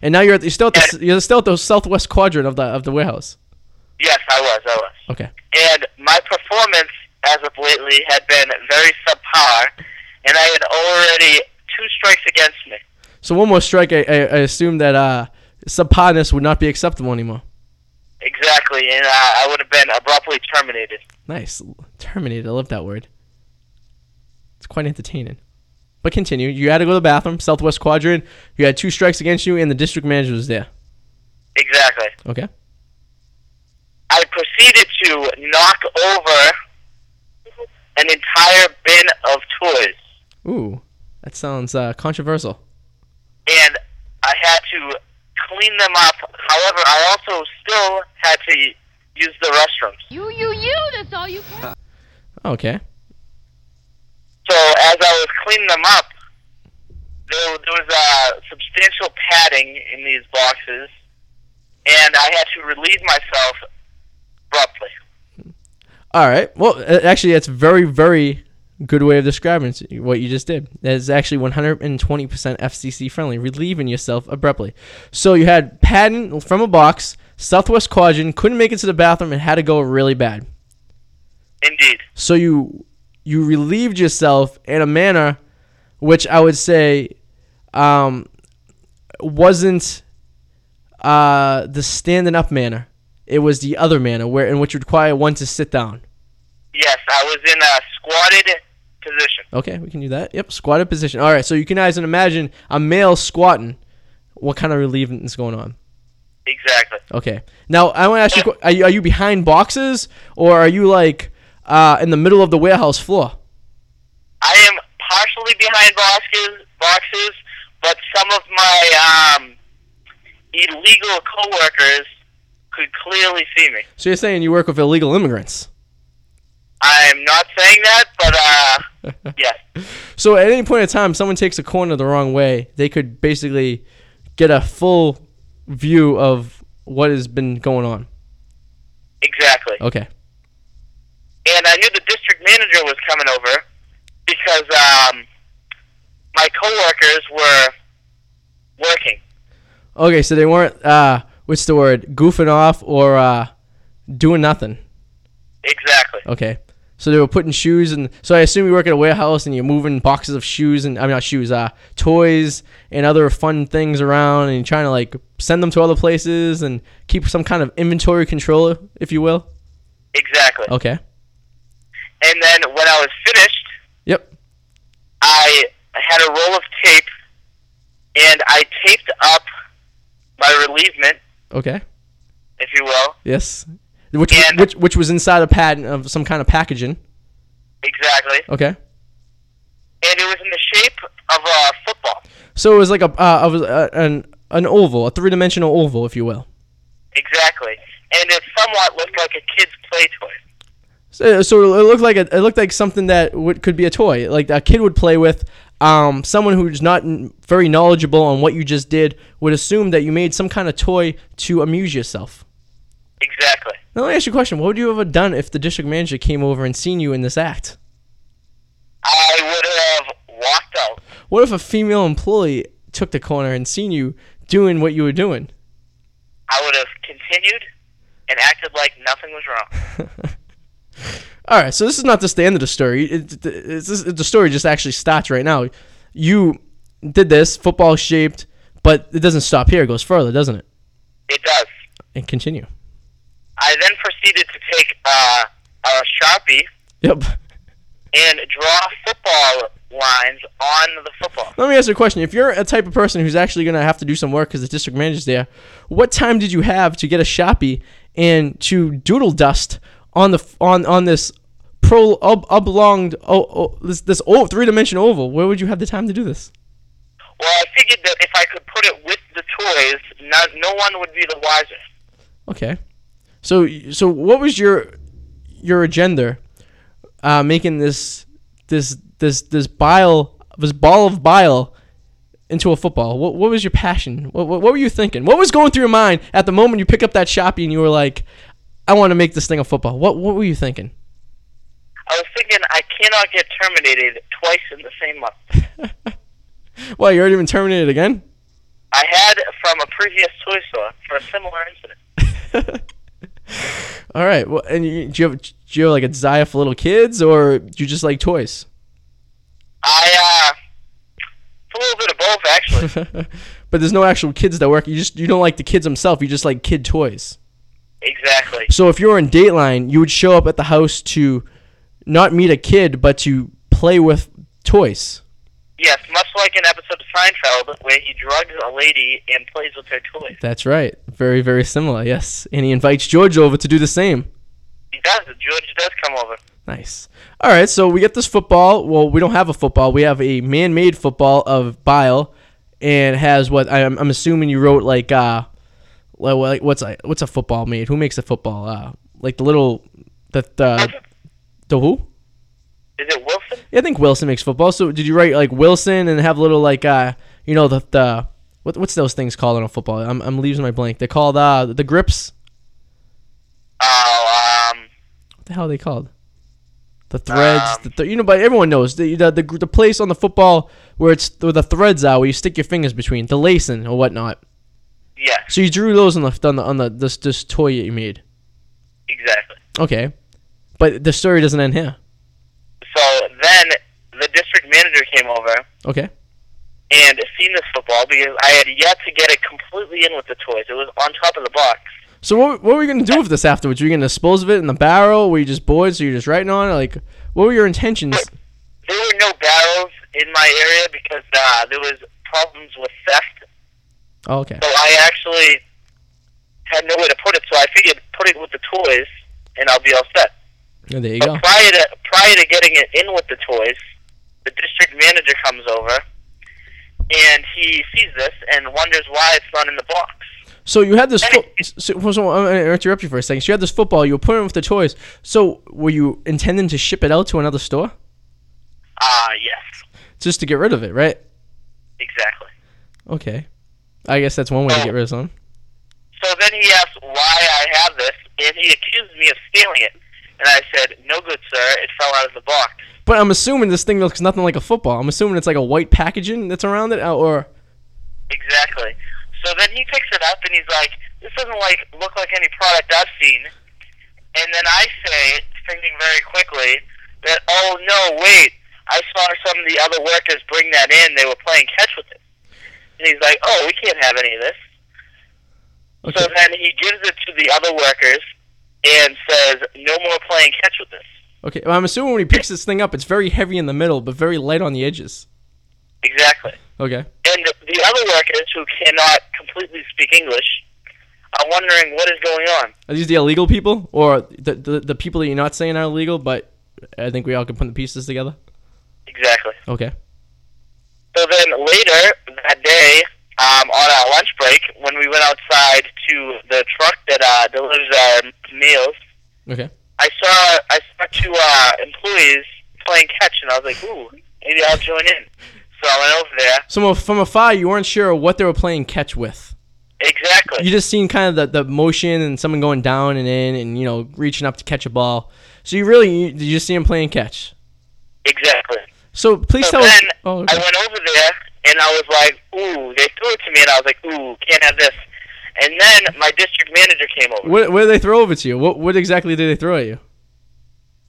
And now you're at, you're still at the, you're still at the southwest quadrant of the of the warehouse. Yes, I was. I was. Okay. And my performance as of lately had been very subpar, and I had already two strikes against me. So one more strike, I, I, I assume that uh, subparness would not be acceptable anymore. Exactly, and uh, I would have been abruptly terminated. Nice. Terminated. I love that word. It's quite entertaining. But continue. You had to go to the bathroom, southwest quadrant. You had two strikes against you, and the district manager was there. Exactly. Okay. I proceeded to knock over an entire bin of toys, Ooh, that sounds uh, controversial. and I had to clean them up. However, I also still had to use the restrooms. You, you, you, that's all you care Okay. So as I was cleaning them up, there, there was uh, substantial padding in these boxes, and I had to relieve myself abruptly. All right. Well, uh, actually, that's very, very good way of describing what you just did. That is actually 120% FCC friendly, relieving yourself abruptly. So you had padding from a box, southwest quadrant, couldn't make it to the bathroom, and had to go really bad. Indeed. So you you relieved yourself in a manner which I would say um, wasn't uh, the standing up manner. It was the other manner, where in which would require one to sit down. Yes, I was in a squatted position. Okay, we can do that. Yep, squatted position. All right, so you can as guys imagine a male squatting. What kind of relieving is going on? Exactly. Okay. Now I want to ask you: are you are you behind boxes or are you like uh, in the middle of the warehouse floor? I am partially behind boxes, boxes, but some of my um, illegal coworkers could clearly see me. So you're saying you work with illegal immigrants? I'm not saying that, but uh, yes. So at any point in time, someone takes a corner the wrong way, they could basically get a full view of what has been going on. Exactly. Okay. And I knew the district manager was coming over because um, my coworkers were working. Okay, so they weren't uh, what's the word? Goofing off or uh, doing nothing. Exactly. Okay. So they were putting shoes and so I assume you work at a warehouse and you're moving boxes of shoes and I mean not shoes, uh toys and other fun things around and you're trying to like send them to other places and keep some kind of inventory control, if you will. Exactly. Okay. And then when I was finished, Yep. I had a roll of tape and I taped up my relievement, Okay. if you will. Yes. Which which which was inside a pad of some kind of packaging. Exactly. Okay. And it was in the shape of a football. So it was like a uh, a, an an oval, a three dimensional oval, if you will. Exactly. And it somewhat looked like a kid's play toy. So, so it looked like a, it looked like something that would, could be a toy, like a kid would play with. Um, someone who's not very knowledgeable on what you just did would assume that you made some kind of toy to amuse yourself. Exactly. Now let me ask you a question: What would you have done if the district manager came over and seen you in this act? I would have walked out. What if a female employee took the corner and seen you doing what you were doing? I would have continued and acted like nothing was wrong. All right, so this is not just the end of the story. It, it, it's the story just actually starts right now. You did this, football shaped, but it doesn't stop here. It goes further, doesn't it? It does. And continue. I then proceeded to take uh, a sharpie Yep. and draw football lines on the football. Let me ask you a question. If you're a type of person who's actually going to have to do some work because the district manager's there, what time did you have to get a Sharpie and to doodle dust on the on on this pro ob, oblonged oh, oh this this oh, three dimensional oval? Where would you have the time to do this? Well, I figured that if I could put it with the toys, no, no one would be the wiser. Okay. So so what was your your agenda uh, making this this this this bile this ball of bile into a football? What what was your passion? What, what what were you thinking? What was going through your mind at the moment you pick up that sharpie and you were like, I want to make this thing a football? What what were you thinking? I was thinking I cannot get terminated twice in the same month. Well, you already been terminated again? I had from a previous toy store for a similar incident. All right. Well, and you, do you have do you have like a desire for little kids or do you just like toys? I uh, it's a little bit of both actually. but there's no actual kids that work. You just you don't like the kids themselves. You just like kid toys. Exactly. So if you were in Dateline, you would show up at the house to not meet a kid, but to play with toys. Yes, much like an episode of Seinfeld where he drugs a lady and plays with her toys. That's right. Very very similar. Yes, and he invites George over to do the same. He does. George does come over. Nice. All right, so we get this football. Well, we don't have a football. We have a man-made football of bile, and has what I'm, I'm assuming you wrote like uh, like what's a what's a football made? Who makes a football? Uh, like the little the the the who? Is it Wilson? Yeah, I think Wilson makes football. So did you write like Wilson and have little like uh you know the the what what's those things called in a football? I'm I'm losing my blank. They're called uh the grips. Oh, um, What the hell are they called? The threads, the th- you know, but everyone knows the, the the the place on the football where it's where the threads are, where you stick your fingers between, the lacing or whatnot. Yeah. So you drew those on the on the on the this this toy that you made. exactly. Okay, but the story doesn't end here. So then the district manager came over Okay. and seen this football because I had yet to get it completely in with the toys. It was on top of the box. So what, what were you gonna do with this afterwards? Were you gonna dispose of it in the barrel? Were you just bored, so you're just writing on it? Like, what were your intentions? There were no barrels in my area because uh, there was problems with theft. Oh, okay. So I actually had nowhere to put it. So I figured put it with the toys, and I'll be all set. Oh, there you But go. prior to prior to getting it in with the toys, the district manager comes over, and he sees this and wonders why it's not in the box. So you had this. Fo- so, so, I'm gonna interrupt you for a second. So you had this football. You were putting it with the toys. So were you intending to ship it out to another store, Ah, yes, just to get rid of it, right? exactly. Okay. I guess that's one way to get rid of something. So then he asks why I have this, and he accused me of stealing it. And I said, "No good, sir. It fell out of the box." But I'm assuming this thing looks nothing like a football. I'm assuming it's like a white packaging that's around it, or Exactly. So then he picks it up and he's like, "This doesn't like look like any product I've seen." And then I say, thinking very quickly, that oh no, wait, I saw some of the other workers bring that in. They were playing catch with it. And he's like, "Oh, we can't have any of this." So then he gives it to the other workers and says, "No more playing catch with this." okay. Well, I'm assuming when he picks this thing up, it's very heavy in the middle, but very light on the edges. Exactly. Okay. And the other workers who cannot completely speak English are wondering what is going on. Are these the illegal people, or the the, the people that you're not saying are illegal, but I think we all can put the pieces together? Exactly. Okay. So then later that day, um, on our lunch break, when we went outside to the truck that uh, delivers our meals, Okay. I saw I saw two uh, employees playing catch, and I was like, "Ooh, maybe I'll join in." So I went over there. So from afar, you weren't sure what they were playing catch with. Exactly. You just seen kind of the, the motion and someone going down and in and you know reaching up to catch a ball. So you really you, you just see him playing catch. Exactly. So please so tell us. Oh, okay. I went over there and I was like, "Ooh!" They threw it to me, and I was like, "Ooh, can't have this." And then my district manager came over. What, what did they throw over to you? What what exactly did they throw at you?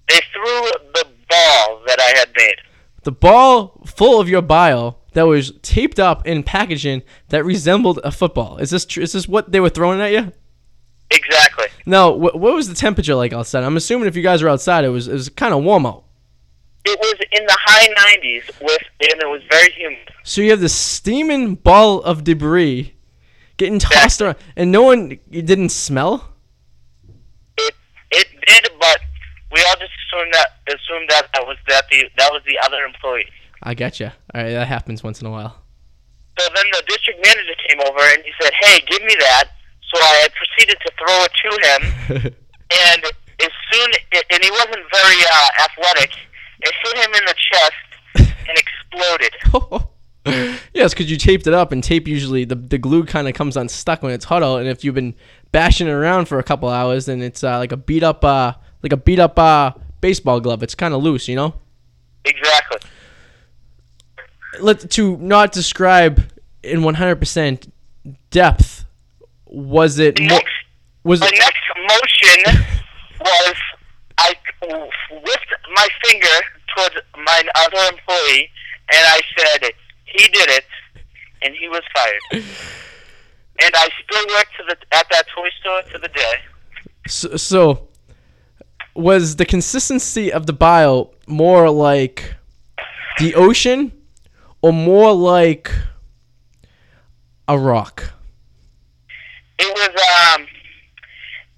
They threw the ball that I had made. The ball full of your bio that was taped up in packaging that resembled a football. Is this tr- is this what they were throwing at you? Exactly. Now, wh- what was the temperature like outside? I'm assuming if you guys were outside, it was it was kind of warm out. It was in the high 90s with, and it was very humid. So you have this steaming ball of debris getting tossed around, and no one it didn't smell. It it did, but we all just assumed that assumed that that was that the that was the other employee. I gotcha. All right, that happens once in a while. So then the district manager came over and he said, "Hey, give me that." So I proceeded to throw it to him, and as soon and he wasn't very uh, athletic, it hit him in the chest and exploded. yes, because you taped it up, and tape usually the the glue kind of comes unstuck when it's hot out, and if you've been bashing it around for a couple hours, then it's uh, like a beat up uh like a beat up uh baseball glove. It's kind of loose, you know. Exactly. Let to not describe in 100% depth. Was it mo- was the it next motion was whipped my finger towards my other employee, and I said, "He did it," and he was fired. and I still work to the at that toy store to the day. so, so was the consistency of the bile more like the ocean or more like a rock? It was um,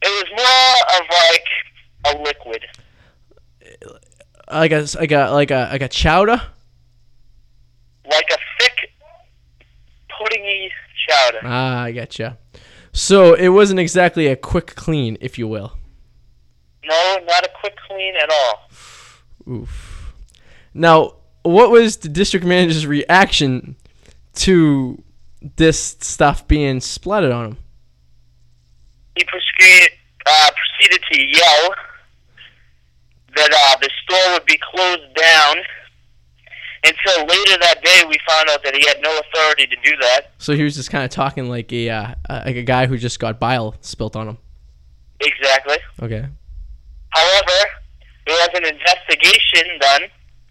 it was more of like a liquid. Like a like a like a like a chowder? like a thick puddingy chowder. Ah, I getcha. So it wasn't exactly a quick clean, if you will. No, not a quick clean at all. Oof. Now, what was the district manager's reaction to this stuff being splattered on him? He proceeded, uh, proceeded to yell that uh, the store would be closed down. Until later that day, we found out that he had no authority to do that. So he was just kind of talking like a uh, uh, like a guy who just got bile spilt on him. Exactly. Okay. However, there was an investigation done,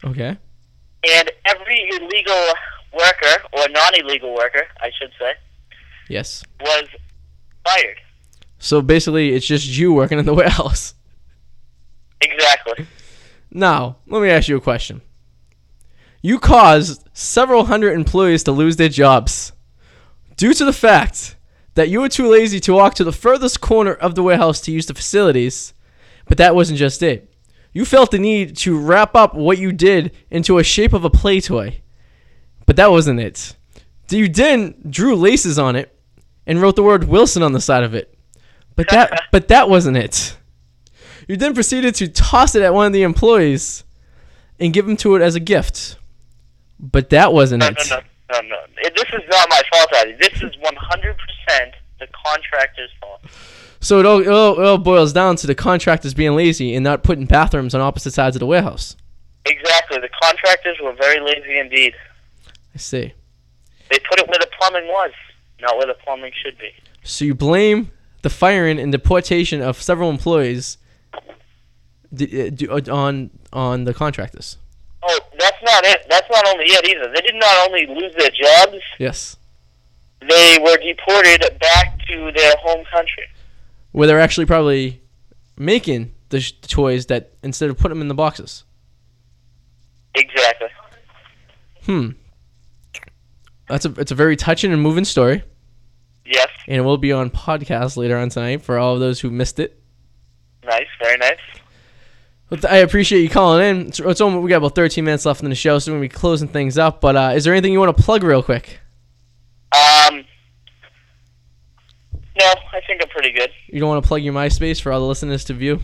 Okay. and every illegal worker, or non-illegal worker, I should say, Yes. was fired. So basically, it's just you working in the warehouse. Exactly. Now, let me ask you a question. You caused several hundred employees to lose their jobs due to the fact that you were too lazy to walk to the furthest corner of the warehouse to use the facilities. But that wasn't just it. You felt the need to wrap up what you did into a shape of a play toy. But that wasn't it. You then drew laces on it and wrote the word Wilson on the side of it. But that but that wasn't it. You then proceeded to toss it at one of the employees and give him to it as a gift. But that wasn't No, it. no, no, no, no. This is not my fault, Eddie. This is 100% the contractor's fault. So it all, it, all, it all boils down to the contractors being lazy and not putting bathrooms on opposite sides of the warehouse. Exactly. The contractors were very lazy indeed. I see. They put it where the plumbing was, not where the plumbing should be. So you blame the firing and deportation of several employees uh, d- uh, on on the contractors. Oh, that's not it. That's not only it either. They did not only lose their jobs, Yes. they were deported back to their home country. Where they're actually probably making the, sh- the toys that instead of putting them in the boxes. Exactly. Hmm. That's a it's a very touching and moving story. Yes. And it will be on podcast later on tonight for all of those who missed it. Nice. Very nice. I appreciate you calling in. It's, it's almost, we got about 13 minutes left in the show, so we're gonna be closing things up. But uh, is there anything you want to plug real quick? Um. No, I think I'm pretty good. You don't want to plug your MySpace for all the listeners to view?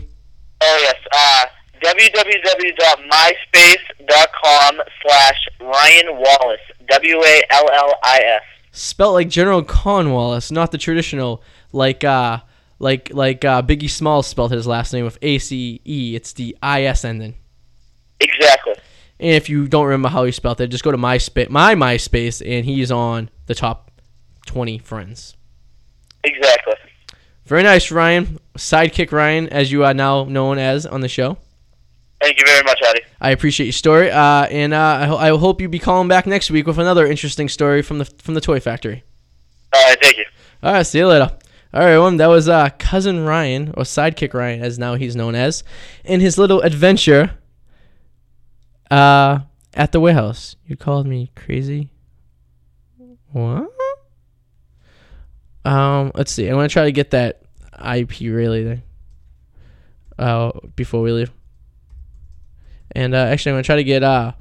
Oh yes. Uh, www.myspace.com slash Ryan Wallace. W A L L I S. Spelt like General Cornwallis, not the traditional like uh like like uh, Biggie Smalls spelled his last name with A C E. It's the I S ending. Exactly. And if you don't remember how he spelled it, just go to my spa- my MySpace, and he's on the top 20 friends. Exactly. Very nice, Ryan. Sidekick Ryan, as you are now known as on the show. Thank you very much, Eddie. I appreciate your story, uh, and uh, I, ho- I hope you be calling back next week with another interesting story from the from the toy factory. All right. Thank you. All right, see you later. All right, everyone, that was uh, cousin Ryan or sidekick Ryan, as now he's known as, in his little adventure uh, at the warehouse. You called me crazy. What? Um, let's see. I'm gonna try to get that IP relay there. Uh, before we leave. And uh, actually, I'm gonna try to get uh,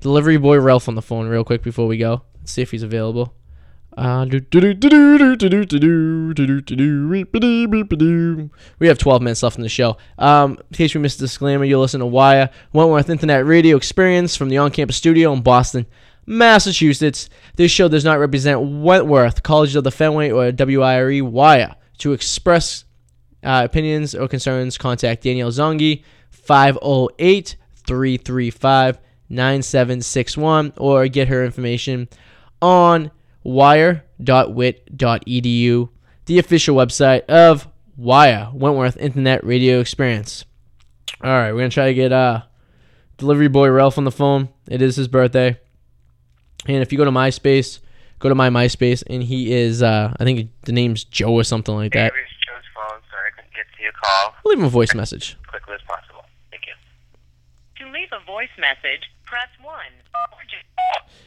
delivery boy Ralph on the phone real quick before we go. Let's see if he's available. We have 12 minutes left in the show. Um, in case we missed the disclaimer, you'll listen to Wire, Wentworth Internet Radio Experience from the on campus studio in Boston, Massachusetts. This show does not represent Wentworth, College of the Fenway, or WIRE Wire. To express uh, opinions or concerns, contact Danielle Zongi, 508 335 9761, or get her information on wire.wit.edu, the official website of Wire, Wentworth Internet Radio Experience. All right, we're going to try to get uh, delivery boy Ralph on the phone. It is his birthday. And if you go to MySpace, go to my MySpace, and he is, uh, I think the name's Joe or something like that. Joe's phone. Sorry, I couldn't get to your call Leave him a voice message. as quickly as possible. Thank you. To leave a voice message, press 1.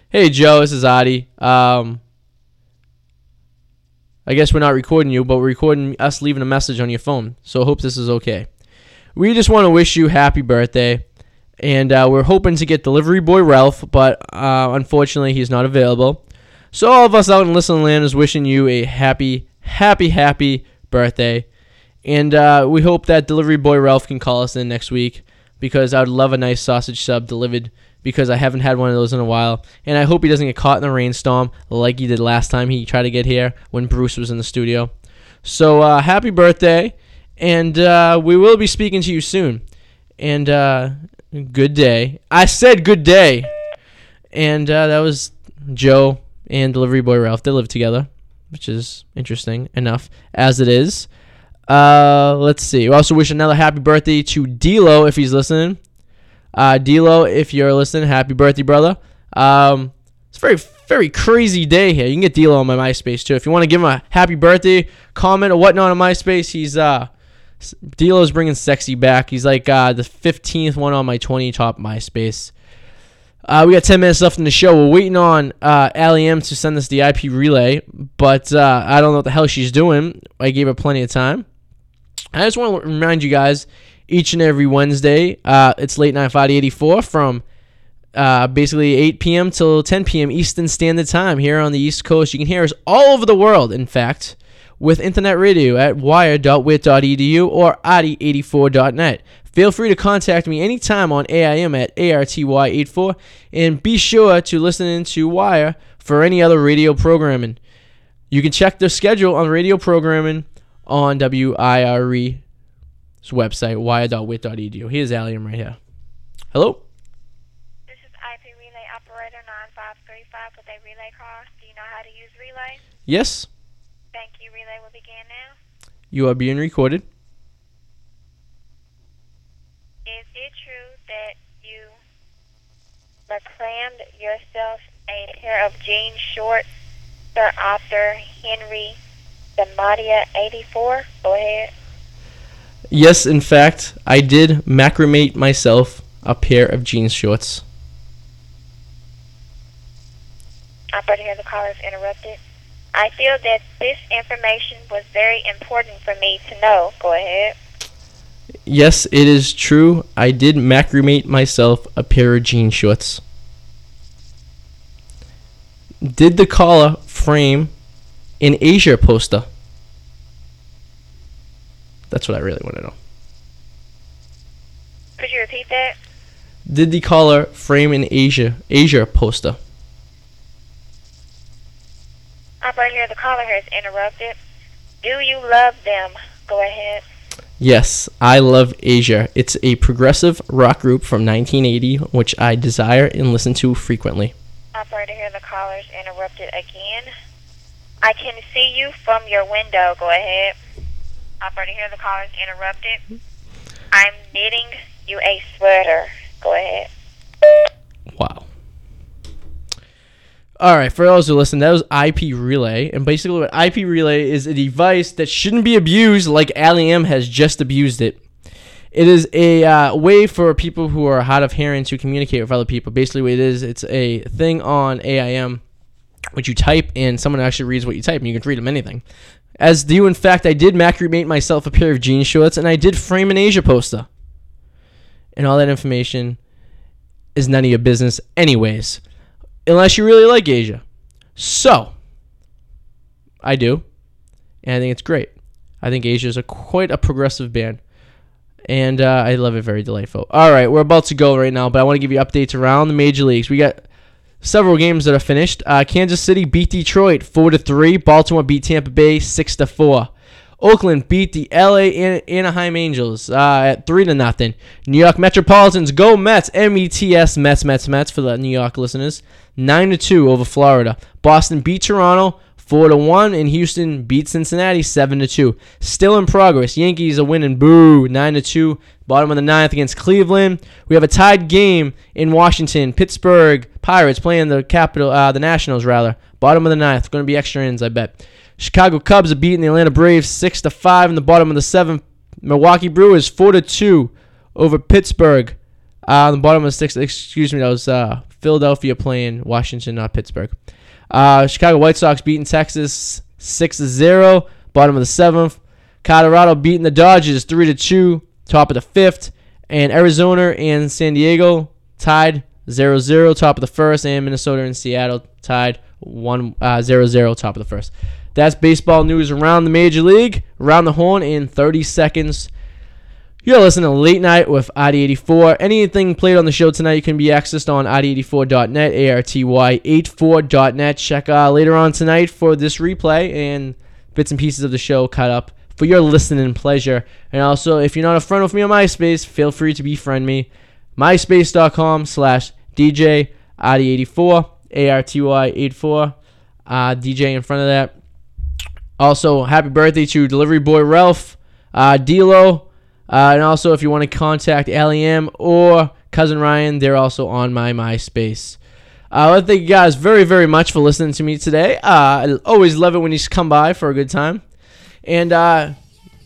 Hey Joe, this is Arty. Um, I guess we're not recording you, but we're recording us leaving a message on your phone. So I hope this is okay. We just want to wish you happy birthday, and uh, we're hoping to get delivery boy Ralph, but uh, unfortunately he's not available. So all of us out in Listen Land is wishing you a happy, happy, happy birthday, and uh, we hope that delivery boy Ralph can call us in next week because I would love a nice sausage sub delivered because I haven't had one of those in a while. And I hope he doesn't get caught in the rainstorm like he did last time he tried to get here when Bruce was in the studio. So uh, happy birthday, and uh, we will be speaking to you soon. And uh, good day. I said good day. And uh, that was Joe and delivery boy Ralph. They live together, which is interesting enough as it is. Uh, let's see. We also wish another happy birthday to D'Lo if he's listening. Uh, D'Lo, if you're listening, happy birthday, brother. Um, it's very very crazy day here. You can get D'Lo on my MySpace too if you want to give him a happy birthday comment or whatnot on MySpace. He's uh D'Lo's bringing sexy back. He's like uh, the 15th one on my 20 top MySpace. Uh, we got 10 minutes left in the show. We're waiting on uh, Allie M to send us the IP relay, but uh, I don't know what the hell she's doing. I gave her plenty of time. I just want to remind you guys each and every Wednesday, uh, it's late night Friday 84 from uh, basically 8 p.m. till 10 p.m. Eastern Standard Time here on the East Coast. You can hear us all over the world, in fact, with internet radio at wire.wit.edu or arty84.net. Feel free to contact me anytime on AIM at ARTY84 and be sure to listen into Wire for any other radio programming. You can check the schedule on radio programming on WIRE's website, wire.wit.edu. Here's Allie M right here. Hello? This is IP Relay Operator 9535 with a relay call. Do you know how to use relay? Yes, Thank you. Relay will begin now. you are being recorded. Is it true that you reclaimed yourself a pair of jean shorts, Sir Arthur Henry Demadia 84? Go ahead. Yes, in fact, I did macramate myself a pair of jeans shorts. Operator here, the caller is interrupted. I feel that this information was very important for me to know. Go ahead. Yes, it is true. I did macramate myself a pair of jean shorts. Did the caller frame an Asia poster? That's what I really want to know. Could you repeat that? Did the caller frame an Asia Asia poster? Operator here, the caller has interrupted. Do you love them? Go ahead. Yes, I love Asia. It's a progressive rock group from 1980, which I desire and listen to frequently. Operator here, the caller's interrupted again. I can see you from your window. Go ahead. Operator here, the caller's interrupted. I'm knitting you a sweater. Go ahead. Wow. All right, for those who listen, that was IP Relay, and basically, what IP Relay is a device that shouldn't be abused, like Allie M has just abused it. It is a uh, way for people who are hard of hearing to communicate with other people. Basically, what it is, it's a thing on AIM, which you type, and someone actually reads what you type, and you can read them anything. As do, in fact, I did macramate myself a pair of jean shorts, and I did frame an Asia poster. And all that information is none of your business, anyways unless you really like Asia. So, I do, and I think it's great. I think Asia is a quite a progressive band, and uh, I love it. Very delightful. All right, we're about to go right now, but I want to give you updates around the major leagues. We got several games that are finished. Uh, Kansas City beat Detroit four to three. Baltimore beat Tampa Bay six to four. Oakland beat the LA An- Anaheim Angels uh, at three to nothing. New York Metropolitans go Mets. M E T S Mets Mets Mets for the New York listeners. Nine to two over Florida. Boston beat Toronto four to one, and Houston beat Cincinnati seven to two. Still in progress. Yankees are winning. Boo nine to two. Bottom of the ninth against Cleveland. We have a tied game in Washington. Pittsburgh Pirates playing the Capital, uh, the Nationals rather. Bottom of the ninth. Going to be extra innings, I bet. Chicago Cubs are beating the Atlanta Braves six to five in the bottom of the seventh. Milwaukee Brewers four to two over Pittsburgh. Uh, the bottom of the sixth, excuse me, that was uh, Philadelphia playing Washington, not Pittsburgh. Uh, Chicago White Sox beating Texas six to zero. Bottom of the seventh. Colorado beating the Dodgers three to two. Top of the fifth. And Arizona and San Diego tied 0-0. Top of the first. And Minnesota and Seattle tied 1 uh, 0-0. Top of the first. That's baseball news around the major league, around the horn in 30 seconds. You're listening to Late Night with Arty84. Anything played on the show tonight can be accessed on ID84.net, ARTY84.net. Check uh, later on tonight for this replay and bits and pieces of the show cut up for your listening pleasure. And also, if you're not a friend with me on MySpace, feel free to befriend me. MySpace.com slash DJ ID84, ARTY84, uh, DJ in front of that. Also, happy birthday to Delivery Boy Ralph, uh, D'Lo, uh, and also if you want to contact Allie or Cousin Ryan, they're also on my MySpace. I want to thank you guys very, very much for listening to me today. Uh, I always love it when you come by for a good time. And uh,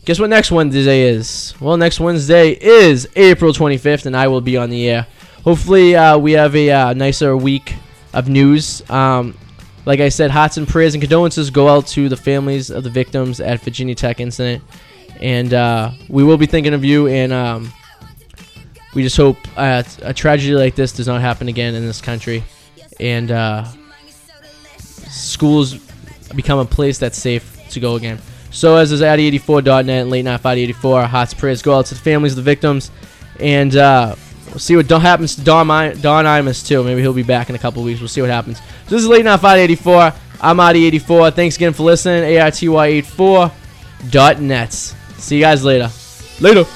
guess what next Wednesday is? Well, next Wednesday is April 25th, and I will be on the air. Hopefully, uh, we have a uh, nicer week of news. Um, like I said, hearts and prayers and condolences go out to the families of the victims at Virginia Tech incident. And uh, we will be thinking of you, and um, we just hope uh, a tragedy like this does not happen again in this country. And uh, schools become a place that's safe to go again. So as is Arty84.net and Late Night Fight 84, hearts prayers go out to the families of the victims. And uh, we'll see what happens to Don, I- Don Imus, too. Maybe he'll be back in a couple weeks. We'll see what happens. So this is Late Night Fight 84. I'm Arty84. Thanks again for listening. ARTY84.net. See you guys later. Later.